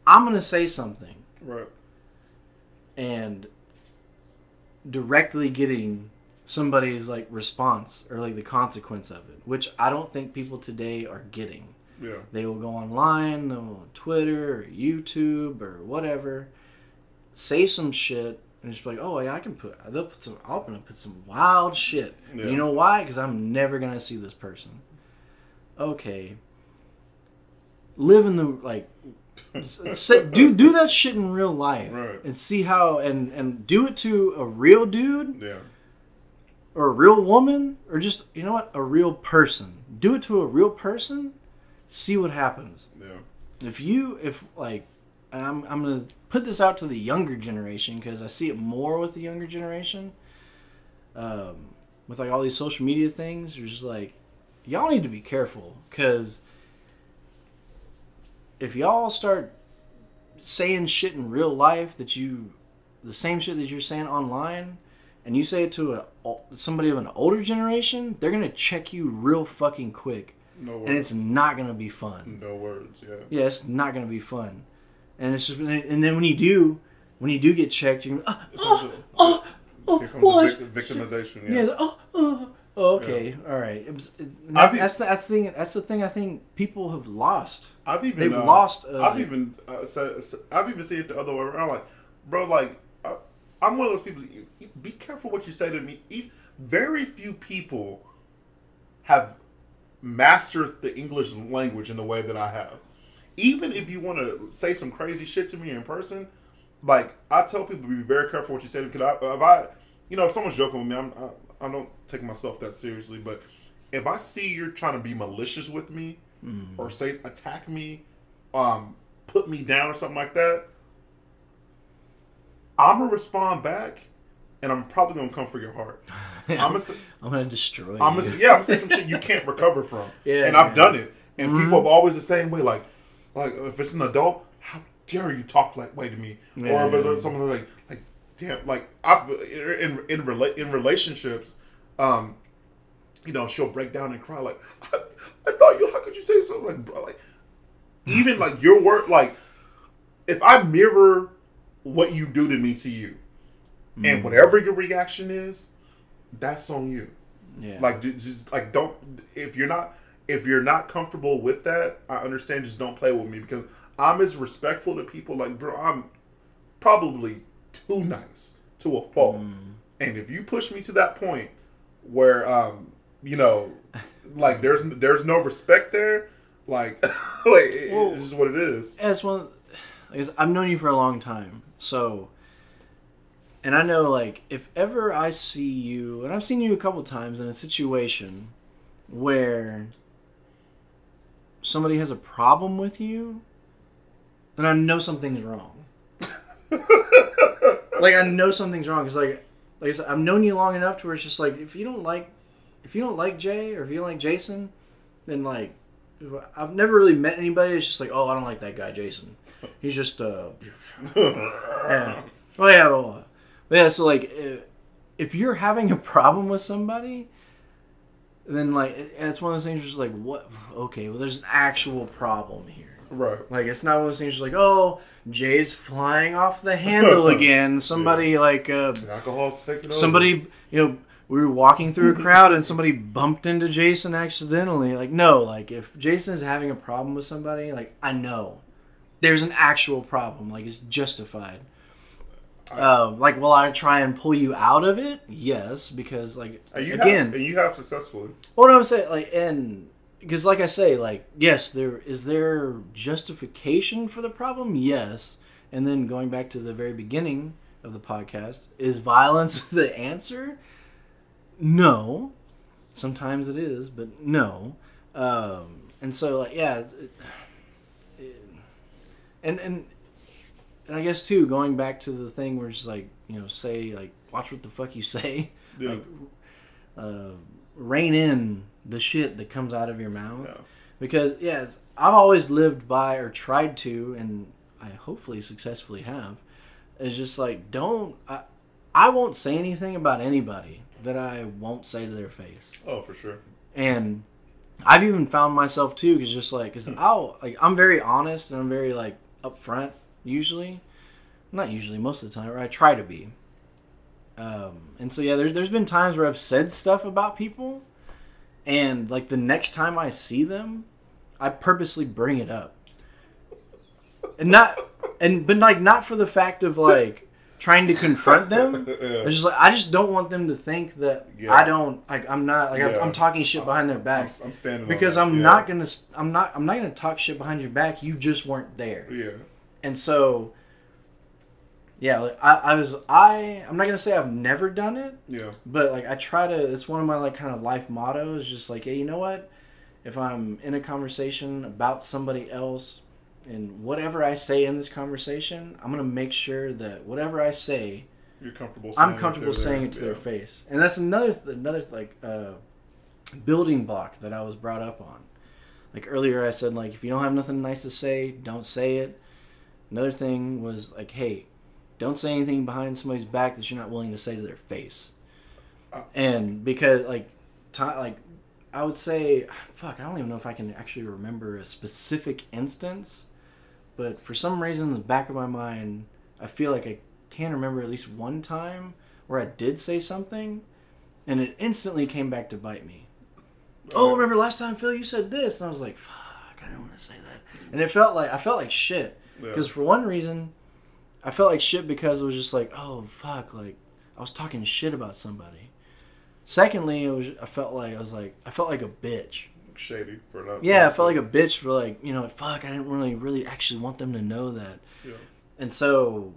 I'm gonna say something
Right.
and directly getting somebody's like response or like the consequence of it, which I don't think people today are getting.
Yeah.
They will go online, they'll on Twitter or YouTube or whatever, say some shit, and just be like, "Oh yeah, I can put. They'll put some. I'm gonna put some wild shit.
Yeah.
You know why? Because I'm never gonna see this person. Okay. Live in the like. Say, do do that shit in real life
Right.
and see how and and do it to a real dude
Yeah.
or a real woman or just you know what a real person do it to a real person see what happens
Yeah.
if you if like and i'm, I'm gonna put this out to the younger generation because i see it more with the younger generation um, with like all these social media things you're just like y'all need to be careful because if y'all start saying shit in real life that you the same shit that you're saying online and you say it to a somebody of an older generation they're gonna check you real fucking quick
No
and it's not gonna be fun
No words. Yeah.
yeah, it's not gonna be fun. And it's just, and then when you do, when you do get checked, you're gonna, oh, oh, oh,
Here comes
what?
victimization.
yeah,
Yeah.
oh, oh, oh, okay, all right. It was, it,
I
that's, the that's the thing. That's the thing. I think people have lost.
I've even
They've
uh,
lost, uh,
I've even uh, said I've even seen it the other way around. Like, bro, like, uh, I'm one of those people. Be careful what you say to me. Very few people have mastered the English language in the way that I have. Even if you want to say some crazy shit to me in person, like I tell people, to be very careful what you say. Because I, if I, you know, if someone's joking with me, I'm, I, I don't take myself that seriously. But if I see you're trying to be malicious with me, mm. or say attack me, um, put me down or something like that, I'm gonna respond back, and I'm probably gonna come for your heart.
I'm gonna, I'm gonna destroy.
I'm
you.
gonna, yeah, I'm gonna say some shit you can't recover from. Yeah, and I've done it, and mm-hmm. people have always the same way. Like, like if it's an adult, how dare you talk like way to me? Yeah, or if it's someone like, damn, like I've in in rela- in relationships, um, you know, she'll break down and cry like, I, I thought you. How could you say something like, bro, like, even like your word, like, if I mirror what you do to me to you. Mm. And whatever your reaction is, that's on you. Yeah. Like just like don't if you're not if you're not comfortable with that, I understand just don't play with me because I'm as respectful to people like bro, I'm probably too nice to a fault. Mm. And if you push me to that point where um, you know, like there's there's no respect there, like like well, it's just what it is.
As one I've known you for a long time. So, and I know like if ever I see you, and I've seen you a couple times in a situation where somebody has a problem with you, then I know something's wrong. like I know something's wrong because like like I said, I've known you long enough to where it's just like if you don't like if you don't like Jay or if you don't like Jason, then like I've never really met anybody. It's just like oh I don't like that guy Jason. He's just uh, yeah. Well, yeah, well, yeah. So like, if you're having a problem with somebody, then like it's one of those things. Just like what? Okay, well, there's an actual problem here.
Right.
Like it's not one of those things. Just like oh, Jay's flying off the handle again. Somebody yeah. like uh,
alcohol's taking
Somebody
over.
you know we were walking through a crowd and somebody bumped into Jason accidentally. Like, no, like if Jason is having a problem with somebody, like I know there's an actual problem. Like it's justified. Uh, like, will I try and pull you out of it? Yes, because like
you
again,
have, you have successfully.
What I'm saying, like, and because like I say, like, yes, there is there justification for the problem. Yes, and then going back to the very beginning of the podcast, is violence the answer? No. Sometimes it is, but no. Um, and so, like, yeah. It, and and and I guess too, going back to the thing where it's like you know, say like, watch what the fuck you say, yeah. like, uh, rein in the shit that comes out of your mouth, yeah. because yes, I've always lived by or tried to, and I hopefully successfully have, is just like don't I, I won't say anything about anybody that I won't say to their face.
Oh, for sure.
And I've even found myself too, because just like, cause I'll like I'm very honest and I'm very like up front usually. Not usually, most of the time, or I try to be. Um, and so yeah, there's there's been times where I've said stuff about people, and like the next time I see them, I purposely bring it up, and not and but like not for the fact of like trying to confront them. yeah. It's just like I just don't want them to think that yeah. I don't like I'm not like yeah. I'm, I'm, talking shit behind their backs.
I'm, I'm standing
because I'm not gonna I'm not I'm not gonna talk shit behind your back. You just weren't there.
Yeah.
And so, yeah, like, I I was I I'm not gonna say I've never done it.
Yeah.
But like I try to. It's one of my like kind of life mottos. Just like hey, you know what? If I'm in a conversation about somebody else and whatever I say in this conversation, I'm gonna make sure that whatever I say,
you're comfortable.
I'm comfortable saying it to yeah. their face, and that's another another like uh, building block that I was brought up on. Like earlier, I said like if you don't have nothing nice to say, don't say it. Another thing was like, hey, don't say anything behind somebody's back that you're not willing to say to their face. Uh, and because like, t- like I would say, fuck, I don't even know if I can actually remember a specific instance but for some reason in the back of my mind, I feel like I can remember at least one time where I did say something, and it instantly came back to bite me. Oh, remember last time, Phil, you said this, and I was like, "Fuck, I don't want to say that," and it felt like I felt like shit because yeah. for one reason, I felt like shit because it was just like, oh fuck, like I was talking shit about somebody. Secondly, it was I felt like I was like I felt like a bitch.
Shady for not.
Yeah, I felt like a bitch for like you know fuck. I didn't really really actually want them to know that.
Yeah.
And so,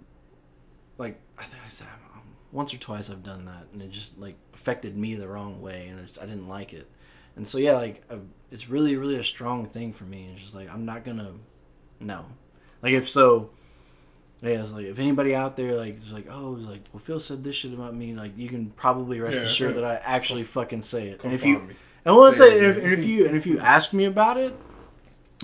like I think I said once or twice I've done that, and it just like affected me the wrong way, and it's, I didn't like it. And so yeah, like i it's really really a strong thing for me. It's just like I'm not gonna, no, like if so. Yeah, it's like if anybody out there like is like, oh, it's like, well, Phil said this shit about me. Like, you can probably rest
Yeah.
assured that I actually fucking say it. And if you
me.
and let's
Say
say if, and if you and if you ask me about it,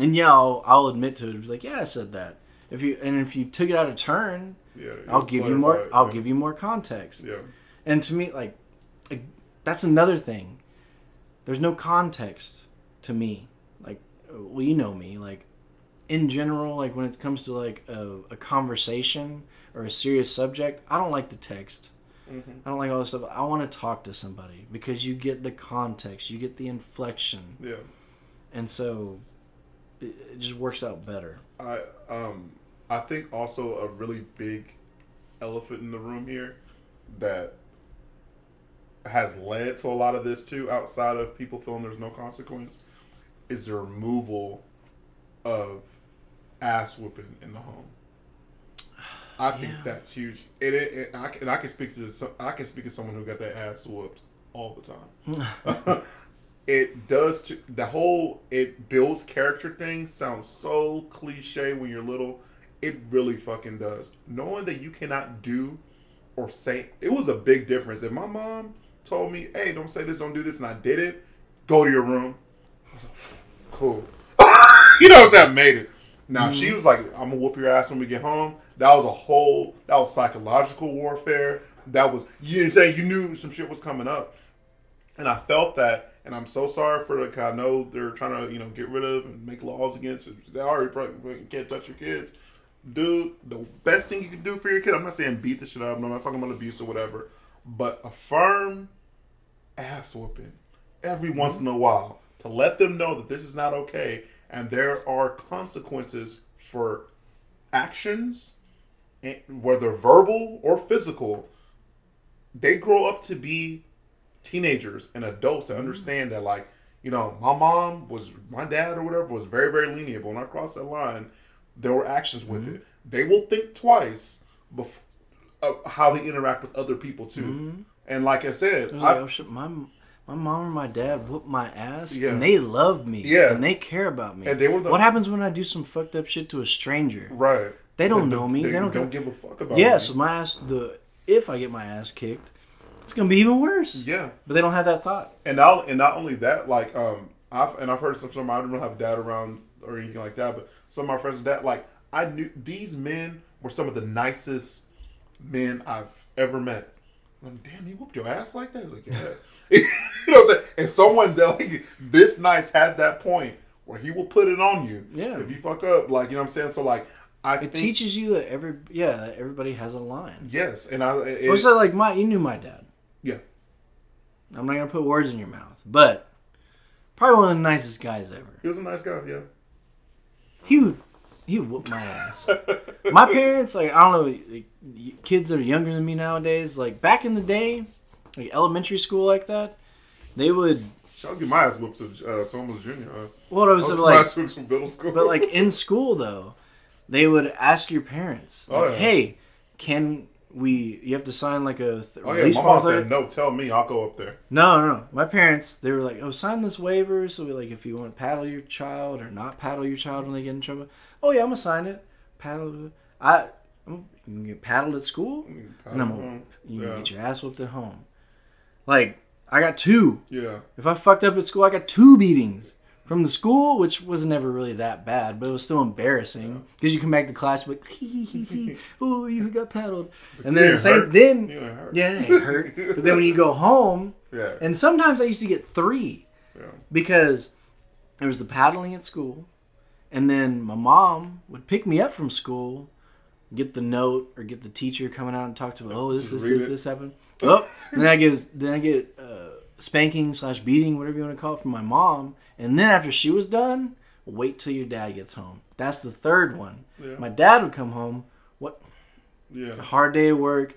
and yeah, I'll, I'll admit to it. It's like, yeah, I said that. If you and if you took it out of turn,
Yeah,
I'll give you more.
it,
I'll
yeah.
give you more context.
Yeah.
And to me, like, like, that's another thing. There's no context to me. Like, well, you know me. Like, in general, like when it comes to like a, a conversation or a serious subject, I don't like the text.
Mm-hmm.
I don't like all this stuff. I want to talk to somebody because you get the context, you get the inflection,
Yeah.
and so it, it just works out better.
I um I think also a really big elephant in the room here that has led to a lot of this too, outside of people feeling there's no consequence, is the removal of ass whooping in the home. I think
Yeah.
that's huge. It, it, it- I, and I can speak to some, I can speak to someone who got that ass whooped all the time. it does to the whole it builds character thing sounds so cliche when you're little. It really fucking does. Knowing that you cannot do or say it was a big difference. If my mom told me, "Hey, don't say this, don't do this," and I did it, go to your room. I was like, cool. you know what I'm saying? I made it. Now she mm. was like, "I'm gonna whoop your ass when we get home." That was a whole. That was psychological warfare. That was you didn't say you knew some shit was coming up, and I felt that. And I'm so sorry for the. I know they're trying to you know get rid of and make laws against it. They already probably can't touch your kids. Dude, the best thing you can do for your kid. I'm not saying beat the shit up. No, I'm not talking about abuse or whatever. But a firm ass whooping every once mm-hmm. in a while to let them know that this is not okay and there are consequences for actions, eh, whether verbal or physical. They grow up to be teenagers and adults to understand that, like, you know, my mom was, my dad or whatever was very, very lenient. But when I crossed that line, there were actions with it. They will think twice before uh, how they interact with other people too. And like I said,
like, oh shit, my my mom or my dad whooped my ass,
Yeah.
and they love me,
Yeah.
and they care about me.
And they were the-
what happens when I do some fucked up shit to a stranger?
right.
They don't know me. They don't
don't
give-
a fuck about
Yeah,
me.
so my ass, the if I get my ass kicked, it's gonna be even worse.
Yeah,
But they don't have that thought.
and not and not only that, like um, I've and I've heard some. Some I don't have dad around or anything like that, but some of my friends with dad, like I knew these men were some of the nicest men I've ever met. I'm like, damn, he whooped your ass like that? Like, yeah. you know what I'm saying? And someone that like this nice has that point where he will put it on you.
Yeah.
If you fuck up, like you know what I'm saying. So like, I
It
think
teaches you that every yeah that everybody has a line.
yes, and I it,
that like? My you knew my dad.
yeah.
I'm not gonna put words in your mouth, but probably one of the nicest guys ever.
He was a nice guy. Yeah.
He would he would whoop my ass. my parents, like I don't know, like, kids that are younger than me nowadays, like back in the day, like elementary school like that, they would.
To get my ass whooped to uh, Thomas Jr. Uh,
What I was
I was
like,
my ass whooped from middle school.
but like in school though, they would ask your parents,
Oh, yeah.
"Hey, can we? You have to sign like a th-
oh yeah, my mom said no. Tell me, I'll go up there.
No, no, no. My parents, they were like, "Oh, sign this waiver, so we, like if you want to paddle your child or not paddle your child when they get in trouble." Oh yeah, I'm gonna sign it. Paddle. I. I'm, you can get paddled at school, and I'm gonna, you can
Yeah.
get your ass whooped at home. Like I got two.
Yeah,
If I fucked up at school, I got two beatings from the school, which was never really that bad, but it was still embarrassing because you come back to class like, hee hee hee hee, oh you got paddled, and then
"You
the same
hurt.
then yeah it hurt, but then when you go home.
yeah,
And sometimes I used to get three
yeah.
because there was the paddling at school, and then my mom would pick me up from school, get the note or get the teacher coming out and talk to me. Oh, this, this, this, this happened. Oh, then I get then I get uh, spanking slash beating, whatever you want to call it, from my mom. And then after she was done, wait till your dad gets home. That's the third one.
Yeah.
My dad would come home. What?
Yeah.
A hard day of work,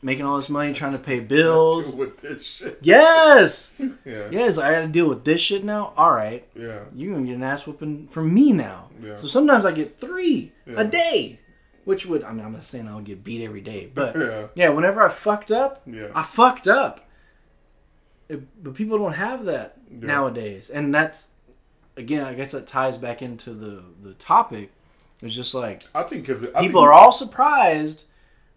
making all this money, trying to pay bills.
Deal with this shit.
Yes,
Yeah.
yes. I got to deal with this shit now. All right,
Yeah.
you gonna get an ass whooping from me now.
Yeah.
So sometimes I get three
Yeah.
a day, which would I mean I'm not saying I'll get beat every day, but
Yeah.
yeah, whenever I fucked up,
Yeah.
I fucked up. It- but people don't have that
Yeah.
nowadays, and that's again, I guess that ties back into the the topic. It's just like
I think because
people are all surprised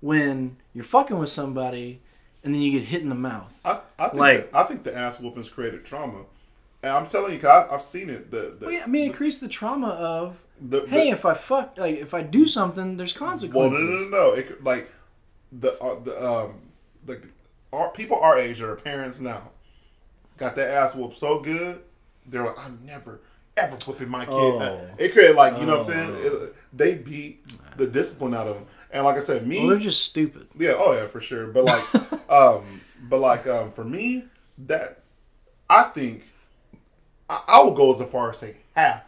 when you're fucking with somebody, and then you get hit in the mouth.
I, I think
Like-
the, I think the ass whoopings created trauma, and I'm telling you, I, I've seen it. The, the,
Well, yeah, I mean, it creates the trauma of
the, the-
hey, if I fuck, like if I do something, there's consequences.
well, no, no, no, no. It, like the uh, the um the our, people our age that are parents now got their ass whooped so good, they're like, I'm never ever whooping my kid.
Oh.
It created like you know what I'm
Oh.
saying. It, they beat the discipline out of them, and like I said, me.
Well, they're just stupid.
Yeah, oh yeah, for sure. But like, um, but like, um, for me, that I think I, I will go as far as say half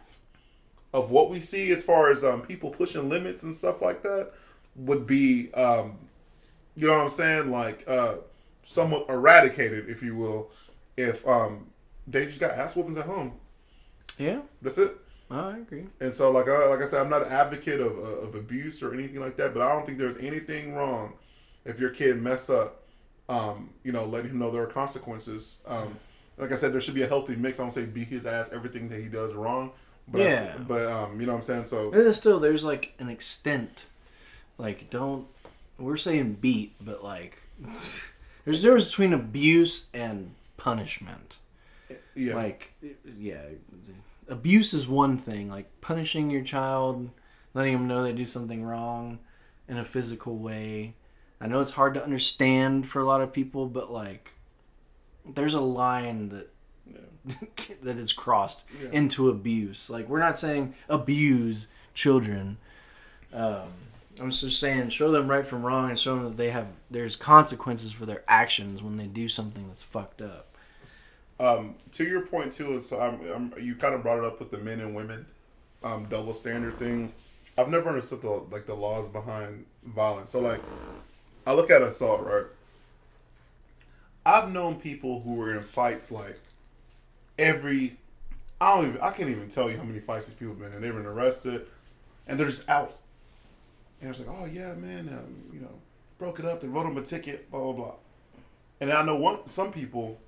of what we see as far as um people pushing limits and stuff like that would be um, you know what I'm saying, like uh, somewhat eradicated, if you will, if um they just got ass whoopings at home.
Yeah,
That's it.
I agree.
And so, like, I, like I said, I'm not an advocate of, uh, of abuse or anything like that, but I don't think there's anything wrong if your kid mess up. Um, you know, letting him know there are consequences. Um, like I said, there should be a healthy mix. I don't say beat his ass everything that he does wrong, but I-
Yeah.
but um, you know what I'm saying. So
And then still, there's like an extent. Like, don't. We're saying beat, but like, there's a difference between abuse and punishment.
yeah,
Like, yeah, abuse is one thing. Like punishing your child, letting them know they do something wrong in a physical way. I know it's hard to understand for a lot of people, but like, there's a line that that is crossed
Yeah.
into abuse. Like we're not saying abuse children. Um, I'm just saying show them right from wrong and show them that they have there's consequences for their actions when they do something that's fucked up.
Um, to your point too, is um, um, you kind of brought it up with the men and women um, double standard thing. I've never understood the like the laws behind violence. So like, I look at assault, right? I've known people who were in fights like every. I don't even. I can't even tell you how many fights these people have been in. They've been arrested, and they're just out. And it's like, oh yeah, man, um, you know, broke it up. They wrote them a ticket, blah blah blah. And I know one some people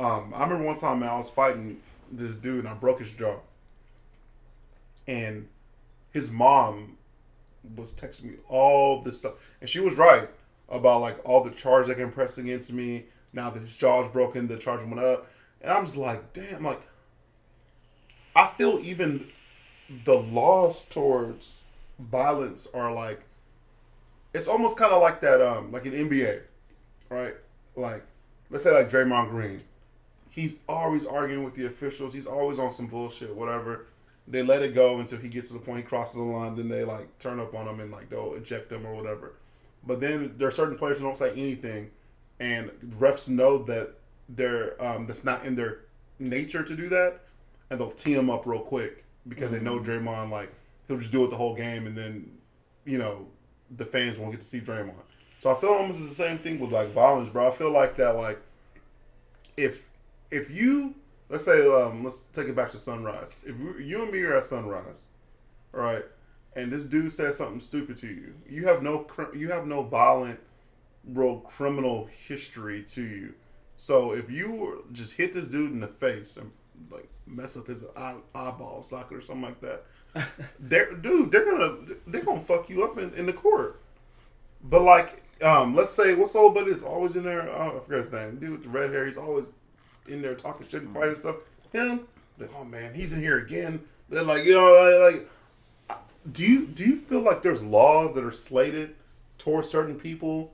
um, I remember one time man, I was fighting this dude and I broke his jaw. And his mom was texting me all this stuff. And she was right about like all the charges that can press against me. Now that his jaw's broken, the charge went up. And I'm just like, damn, like I feel even the laws towards violence are like it's almost kind of like that um like an NBA, right? Like let's say like Draymond Green he's always arguing with the officials. He's always on some bullshit, whatever. They let it go until he gets to the point he crosses the line. Then they like turn up on him and like they'll eject him or whatever. But then there are certain players who don't say anything, and refs know that they're um, that's not in their nature to do that, and they'll tee him up real quick because they know Draymond like he'll just do it the whole game, and then you know the fans won't get to see Draymond. So I feel almost the same thing with like violence, bro. I feel like that like if if you let's say um, let's take it back to sunrise. If you, you and me are at sunrise, all right, and this dude says something stupid to you, you have no cr- you have no violent, real criminal history to you. So if you were- just hit this dude in the face and like mess up his eye, eyeball socket or something like that, they're dude, they're gonna they're gonna fuck you up in, in the court. But like, um, let's say what's old buddy is always in there. Uh, I forget his name. Dude with the red hair. He's always in there talking shit and fighting stuff. Him, like, oh man, he's in here again. They're like, you know, like, like, do you do you feel like there's laws that are slated towards certain people,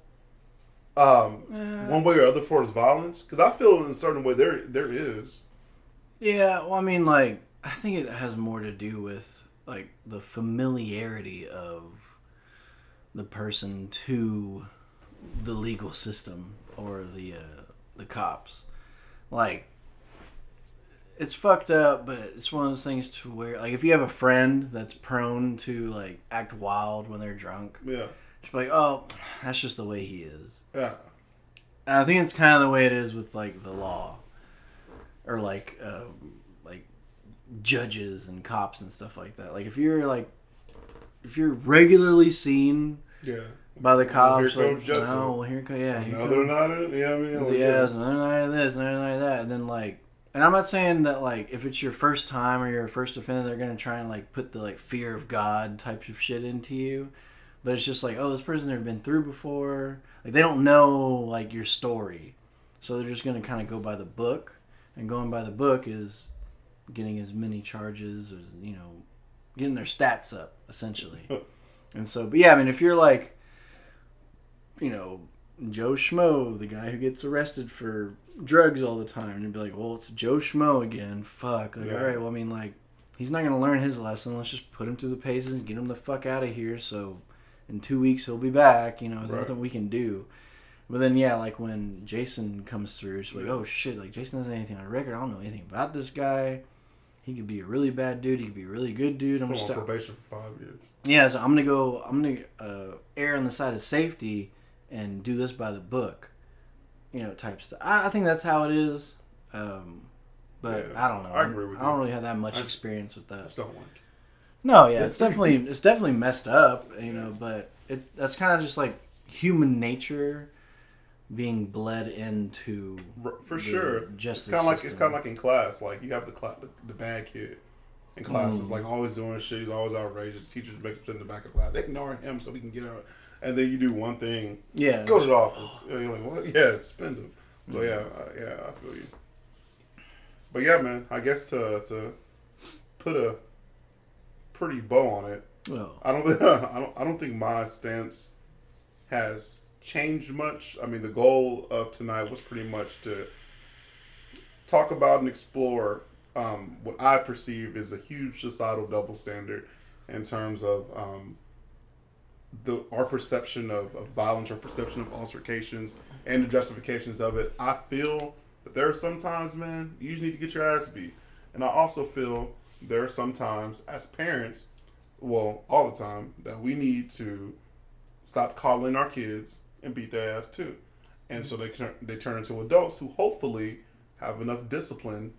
um, one way or other for his violence? Because I feel in a certain way there there is.
Yeah, well, I mean, like, I think it has more to do with like the familiarity of the person to the legal system or the uh, the cops. Like, it's fucked up, but it's one of those things to where, like, if you have a friend that's prone to like act wild when they're drunk,
Yeah,
She's like, oh, that's just the way he is.
Yeah.
And I think it's kind of the way it is with like the law, or like uh, like judges and cops and stuff like that. Like if you're like if you're regularly seen
Yeah.
by the cops,
here
like,
comes Justin.
oh, well, here come yeah, here
Another
comes
night, yeah, I mean, like,
yeah, another night of this, another night of that, and then like, and I'm not saying that like if it's your first time or your first offender, they're gonna try and like put the like fear of God types of shit into you, but it's just like, oh, this person never been through before, like they don't know like your story, so they're just gonna kind of go by the book, and going by the book is getting as many charges as you know, getting their stats up essentially, and so, but yeah, I mean, if you're like, you know, Joe Schmo, the guy who gets arrested for drugs all the time, and you'd be like, well, it's Joe Schmo again. Fuck. Like,
Yeah.
all right, well, I mean, like, he's not gonna learn his lesson. Let's just put him through the paces and get him the fuck out of here. So, in two weeks he'll be back. You know, there's
Right.
nothing we can do. But then, yeah, like when Jason comes through, it's like, oh shit, like Jason doesn't have anything on record. I don't know anything about this guy. He could be a really bad dude. He could be a really good dude. I'm just
on probation for five years.
yeah, so I'm gonna go. I'm gonna uh, err on the side of safety and do this by the book, you know, type stuff. I, I think that's how it is. Um, but
Yeah,
I don't know.
I agree with
I don't
you.
really have that much
I-
experience with
I
that.
just don't like.
No, yeah, it's definitely it's definitely messed up, you know. But it that's kind of just like human nature being bled into
For
the
sure. It's kind of like it's kind of like in class. Like you have the the, the bad kid in class
Mm.
is like always doing shit. He's always outrageous. The Teachers make him sit in the back of class. They ignoring him so he can get out. And then you do one thing,
yeah.
go to the office. And you're like, what? Yeah, spend them. So yeah, uh, yeah, I feel you. But yeah, man, I guess to to put a pretty bow on it,
Well,
I don't think I don't I don't think my stance has changed much. I mean, the goal of tonight was pretty much to talk about and explore um, what I perceive is a huge societal double standard in terms of um, the our perception of, of violence, our perception of altercations, and the justifications of it. I feel that there are sometimes, man, you just need to get your ass beat, and I also feel there are some times as parents, well, all the time, that we need to stop coddling our kids and beat their ass too, and so they they turn into adults who hopefully have enough discipline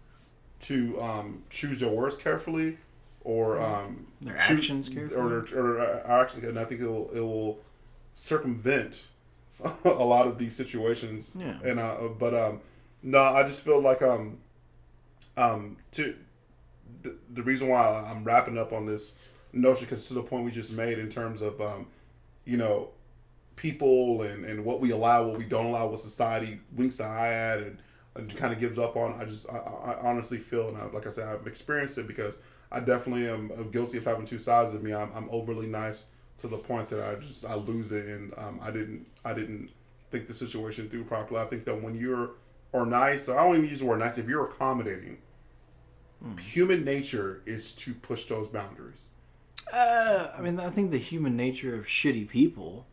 to um, choose their words carefully or um,
Their
choo-
actions carefully.
or, or, or actions, and I think it will it will circumvent a lot of these situations.
Yeah.
And uh, but um, no, I just feel like um, um, to the, reason why I'm wrapping up on this notion because to the point we just made in terms of um, you know people and, and what we allow, what we don't allow, what society winks the eye at and, and kind of gives up on. I just I, I I honestly feel and I, like I said I've experienced it because I definitely am uh, guilty of having two sides of me. I'm, I'm overly nice to the point that I just I lose it and um, I didn't I didn't think the situation through properly. I think that when you're or nice, I don't even use the word nice. If you're accommodating, human nature is to push those boundaries.
Uh, I mean, I think the human nature of shitty people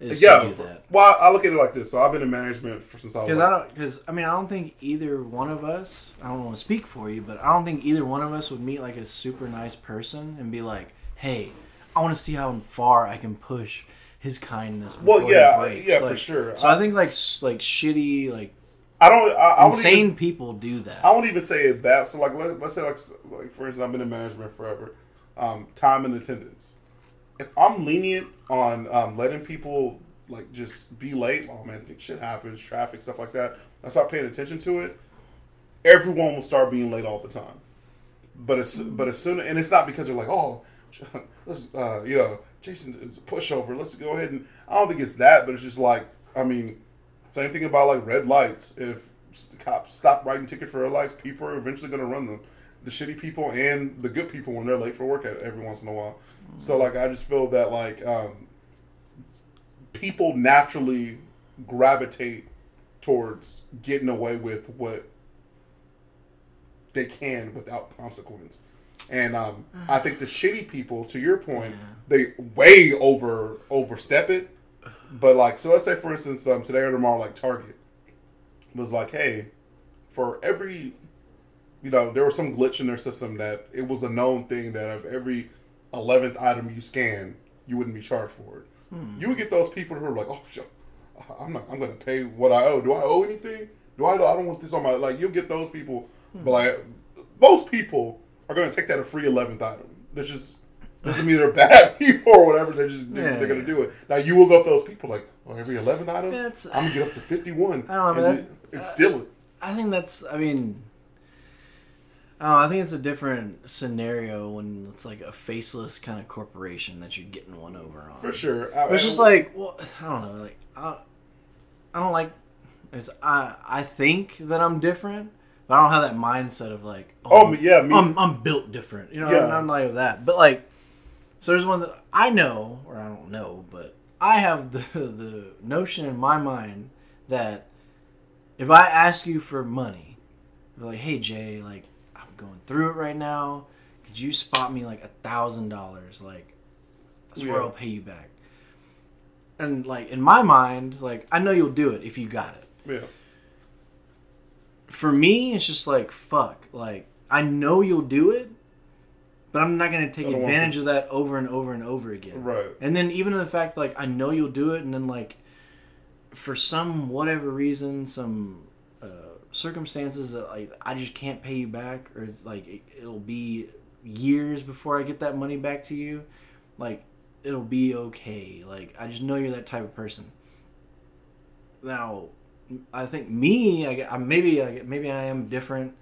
is
yeah,
to do that.
well, I look at it like this. So I've been in management for since I was
Because
like,
I don't, because I mean, I don't think either one of us. I don't want to speak for you, but I don't think either one of us would meet like a super nice person and be like, "Hey, I want to see how far I can push his kindness."
Well, yeah,
breaks."
yeah, for sure.
So I, think like like shitty, like
I don't. I, I
insane
even-
people do that.
I won't even say it that. So like, let, let's say like, like for instance, I've been in management forever. Um, time and attendance. If I'm lenient on um, letting people like just be late, oh man, think shit happens, traffic stuff like that. I start paying attention to it. Everyone will start being late all the time. But as but as soon and it's not because they're like, oh, let's uh, you know, Jason is a pushover. Let's go ahead and I don't think it's that, but it's just like I mean, same thing about like red lights. If cops stop writing tickets for red lights, people are eventually going to run them. The shitty people and the good people when they're late for work at every once in a while. So like I just feel that like um, people naturally gravitate towards getting away with what they can without consequence. And um, I think the shitty people, to your point, they way over overstep it. But like, so let's say for instance, um, today or tomorrow, like Target was like, hey, for every, you know, there was some glitch in their system that it was a known thing that of every eleventh item you scan, you wouldn't be charged for it. Hmm. You would get those people who are like, oh, I'm not. I'm gonna pay what I owe. Do I owe anything? Do I? I don't want this on my like. You'll get those people, hmm. but like most people are gonna take that a free eleventh item. That's just doesn't mean they're bad people or whatever. They're just yeah, they're gonna do it. Now you will go up those people like, well, every eleven item, I'm gonna get up to fifty one. I don't know. And, that, steal it.
I think that's. I mean, Oh, I think it's a different scenario when it's like a faceless kind of corporation that you're getting one over on.
For sure,
I, it's just like, well, I don't know, like I, I don't like. It's, I I think that I'm different, but I don't have that mindset of like,
oh, oh yeah, me.
I'm I'm built different, you know. Yeah. I'm, I'm like that, but like, so there's one that I know, or I don't know, but I have the the notion in my mind that if I ask you for money, like, hey Jay, like I'm going through it right now. Could you spot me like a thousand dollars? Like, I swear yeah. I'll pay you back. And like in my mind, like I know you'll do it if you got it.
Yeah.
For me, it's just like fuck. Like I know you'll do it, but I'm not gonna take advantage of that over and over and over again.
Right.
And then even the fact like I know you'll do it, and then like for some whatever reason, some uh, circumstances that like I just can't pay you back, or like it, it'll be years before I get that money back to you, like it'll be okay. Like I just know you're that type of person. Now, I think me, I, I maybe I, maybe I am different,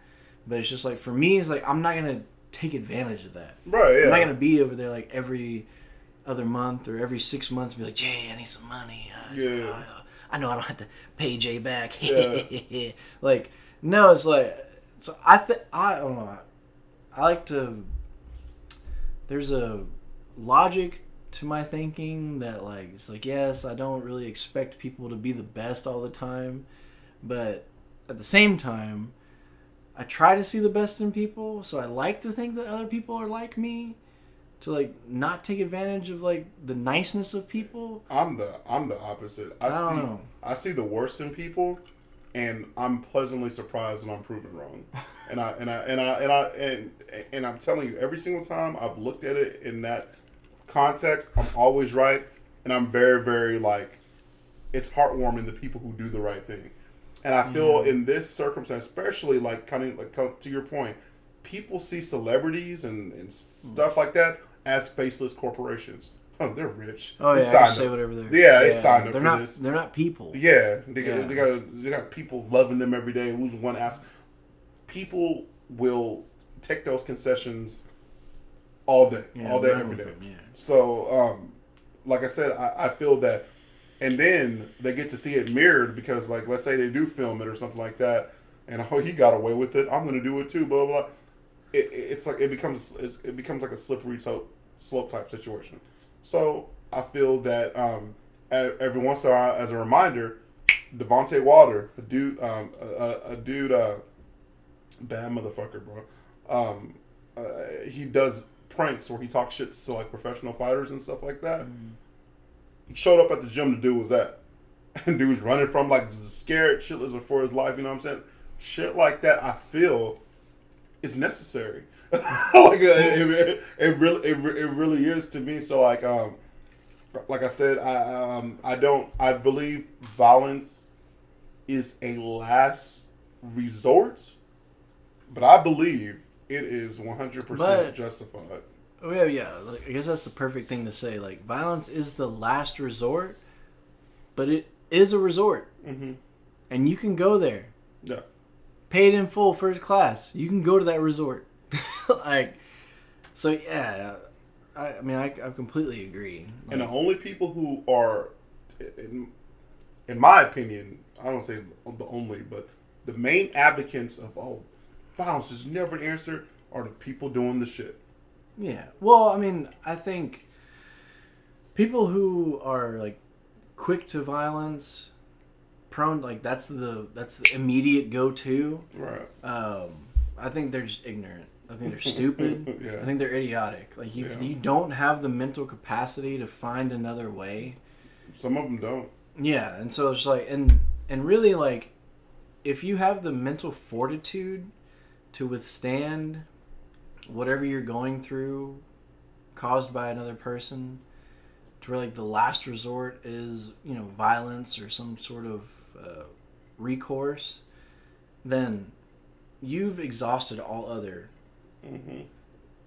but it's just like for me, it's like I'm not gonna take advantage of that.
Right. Yeah.
I'm not gonna be over there like every other month or every six months, be like, Jay, I need some money. Uh, yeah. Uh, I know I don't have to pay Jay back. Yeah. like, no, it's like, so I think, I don't know. I, I like to, there's a logic to my thinking that, like, it's like, yes, I don't really expect people to be the best all the time, but at the same time, I try to see the best in people, so I like to think that other people are like me to like not take advantage of like the niceness of people.
I'm the I'm the opposite. I, I see know. I see the worst in people, and I'm pleasantly surprised when I'm proven wrong. and I and I and I and I and and I'm telling you, every single time I've looked at it in that context, I'm always right, and I'm very very like, it's heartwarming the people who do the right thing. And I feel mm-hmm. in this circumstance, especially like kind of like to your point, people see celebrities and, and stuff like that as faceless corporations. Oh, they're rich.
Oh
they
yeah, say whatever they're.
Yeah, they signed up
they're
for
not,
this.
They're not people.
Yeah, they got, yeah. they got they got people loving them every day. Who's one ask? People will take those concessions all day, yeah, all day, every day. Them, yeah. So, um, like I said, I, I feel that, and then they get to see it mirrored because, like, let's say they do film it or something like that, and oh, he got away with it. I'm to do it too. Blah blah. It, it's like it becomes it becomes like a slippery slope slope type situation. So I feel that um, every once in a while, as a reminder, Devonte Water, a dude, um, a, a, dude, uh, bad motherfucker, bro. Um, uh, he does pranks where he talks shit to like professional fighters and stuff like that. Mm. Showed up at the gym to do was that. And dude was running from like scared shitless for his life, you know what I'm saying? Shit like that, I feel is necessary. like it, it, it, really it, it really is to me. So like um like I said, I um I don't I believe violence is a last resort, but I believe it is one hundred percent justified.
Oh yeah, yeah. Like, I guess that's the perfect thing to say. Like violence is the last resort, but it is a resort, mm-hmm. and you can go there.
Yeah.
Paid in full, first class. You can go to that resort. like, so yeah, I, I mean, I, I completely agree.
Like, and the only people who are, in, in my opinion, I don't say the only, but the main advocates of oh, violence is never an answer are the people doing the shit.
Yeah. Well, I mean, I think people who are like quick to violence, prone like that's the that's the immediate go to.
Right.
Um, I think they're just ignorant. I think they're stupid.
yeah.
I think they're idiotic. Like you, yeah. you don't have the mental capacity to find another way.
Some of them don't.
Yeah, and so it's like, and and really like, if you have the mental fortitude to withstand whatever you're going through, caused by another person, to where like the last resort is you know violence or some sort of uh, recourse, then you've exhausted all other
hmm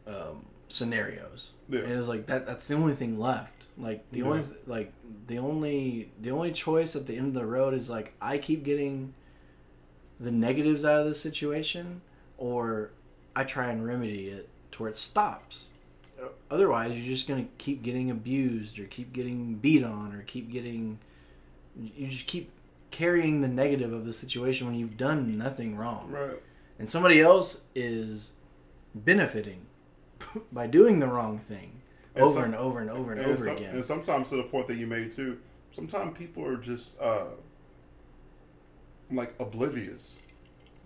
um, scenarios.
Yeah.
And it's like that. That's the only thing left. Like the only th- like the only the only choice at the end of the road is like I keep getting the negatives out of this situation, or I try and remedy it to where it stops. Otherwise, you're just gonna keep getting abused, or keep getting beat on, or keep getting. You just keep carrying the negative of the situation when you've done nothing wrong
Right.
and somebody else is benefiting by doing the wrong thing
And
over
some-
and over and over and,
And,
over
some-
again.
and sometimes to the point that you made too. Sometimes people are just uh, like oblivious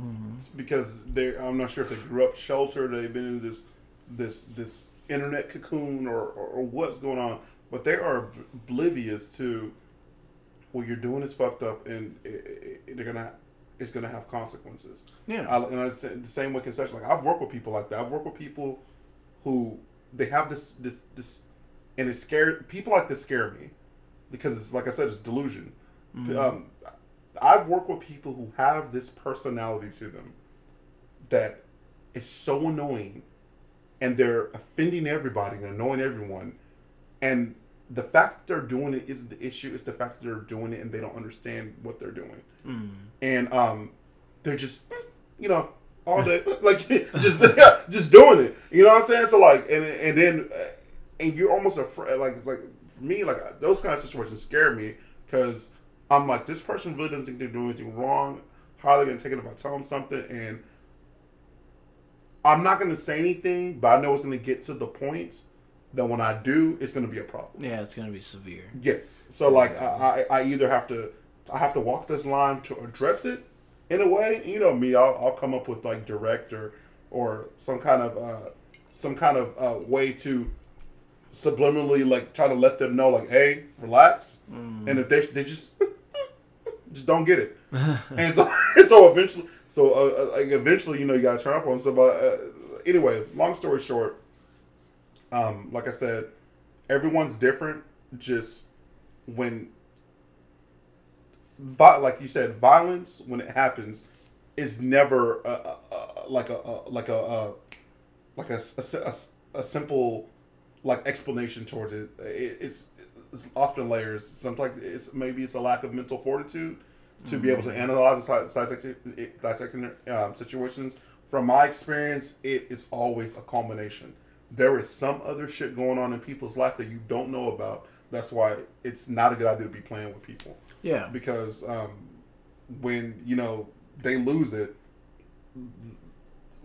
Mhm.
Because they I'm not sure if they grew up sheltered, they've been in this this this internet cocoon or, or, or what's going on, but they are oblivious to what you're doing is fucked up and it, it, they're gonna it's gonna have consequences.
Yeah,
I, and I said the same with concession. Like I've worked with people like that. I've worked with people who they have this this this, and it scared people like this scare me because it's like I said, it's delusion. Um, I've worked with people who have this personality to them that is so annoying, and they're offending everybody and annoying everyone, and the fact that they're doing it isn't the issue. It's the fact that they're doing it and they don't understand what they're doing
Mm.
and um, they're just you know all day like just just doing it. You know what I'm saying? So like, and and then and you're almost afraid. Like like for me, like those kind of situations scare me because I'm like, this person really doesn't think they're doing anything wrong. How are they gonna take it if I tell them something? And I'm not gonna say anything, but I know it's gonna get to the point that when I do, it's gonna be a problem.
yeah, it's gonna be severe.
Yes. So like I, I I either have to I have to walk this line to address it in a way. You know me, I'll, I'll come up with like direct or or some kind of uh, some kind of uh, way to subliminally like try to let them know like hey relax and if they they just just don't get it and so so eventually so uh, uh, like eventually you know you gotta turn up on them. so but uh, anyway long story short um like i said everyone's different just when like you said violence when it happens is never like a, like a, a like a, a, a, a simple like explanation towards it. it it's, it's often layers. Sometimes it's maybe it's a lack of mental fortitude to be able to analyze and dissect, dissect um, situations. From my experience it is always a culmination there is some other shit going on in people's life that you don't know about. That's why it's not a good idea to be playing with people.
Yeah,
because um, when you know they lose it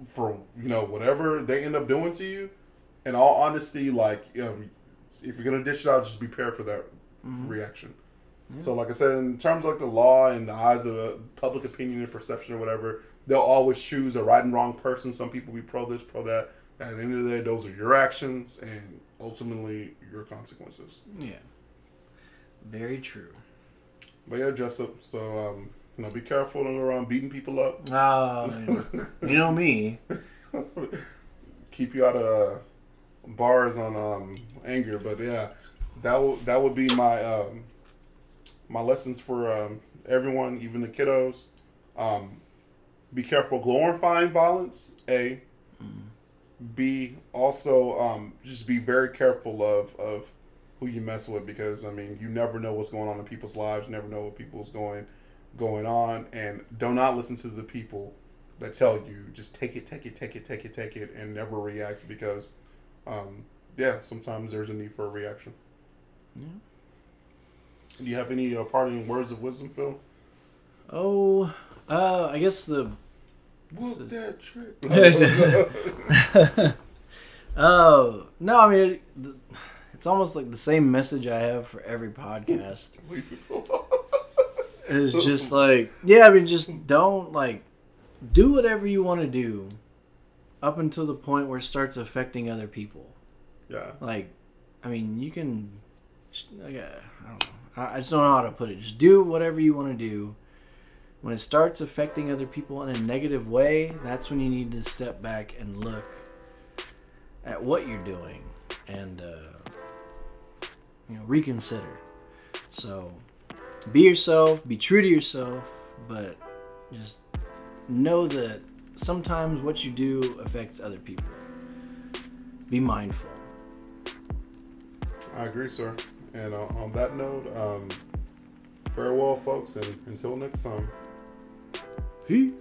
for you know whatever they end up doing to you. In all honesty, like um, if you're gonna dish it out, just be prepared for that reaction. So, like I said, in terms of like the law and the eyes of public opinion and perception or whatever, they'll always choose a right and wrong person. Some people be pro this, pro that. At the end of the day, those are your actions and ultimately your consequences.
yeah, very true.
But yeah, Jessup. So um, you know, be careful. Don't go around beating people up.
Uh, you know me.
Keep you out of uh, bars on um, anger. But yeah, that would that would be my um, my lessons for um, everyone, even the kiddos. Um, be careful glorifying violence. a A. B. Also, um, just be very careful of of who you mess with because I mean you never know what's going on in people's lives. You never know what people's going going on, and do not listen to the people that tell you just take it, take it, take it, take it, take it, and never react because, um, yeah, sometimes there's a need for a reaction.
Yeah.
Do you have any uh, parting words of wisdom, Phil?
Oh, uh, I guess the
Whoop
is-
that trick.
oh no, I mean it, it's almost like the same message I have for every podcast. It's just like yeah, I mean just don't like do whatever you want to do up until the point where it starts affecting other people.
yeah,
Like, I mean, you can. Like, uh, I don't know. I I just don't know how to put it. Just do whatever you want to do. When it starts affecting other people in a negative way, that's when you need to step back and look at what you're doing and uh, you know, reconsider. So be yourself, be true to yourself, but just know that sometimes what you do affects other people. Be mindful.
I agree, sir. And uh, on that note, um, farewell, folks, and until next time.
Peace.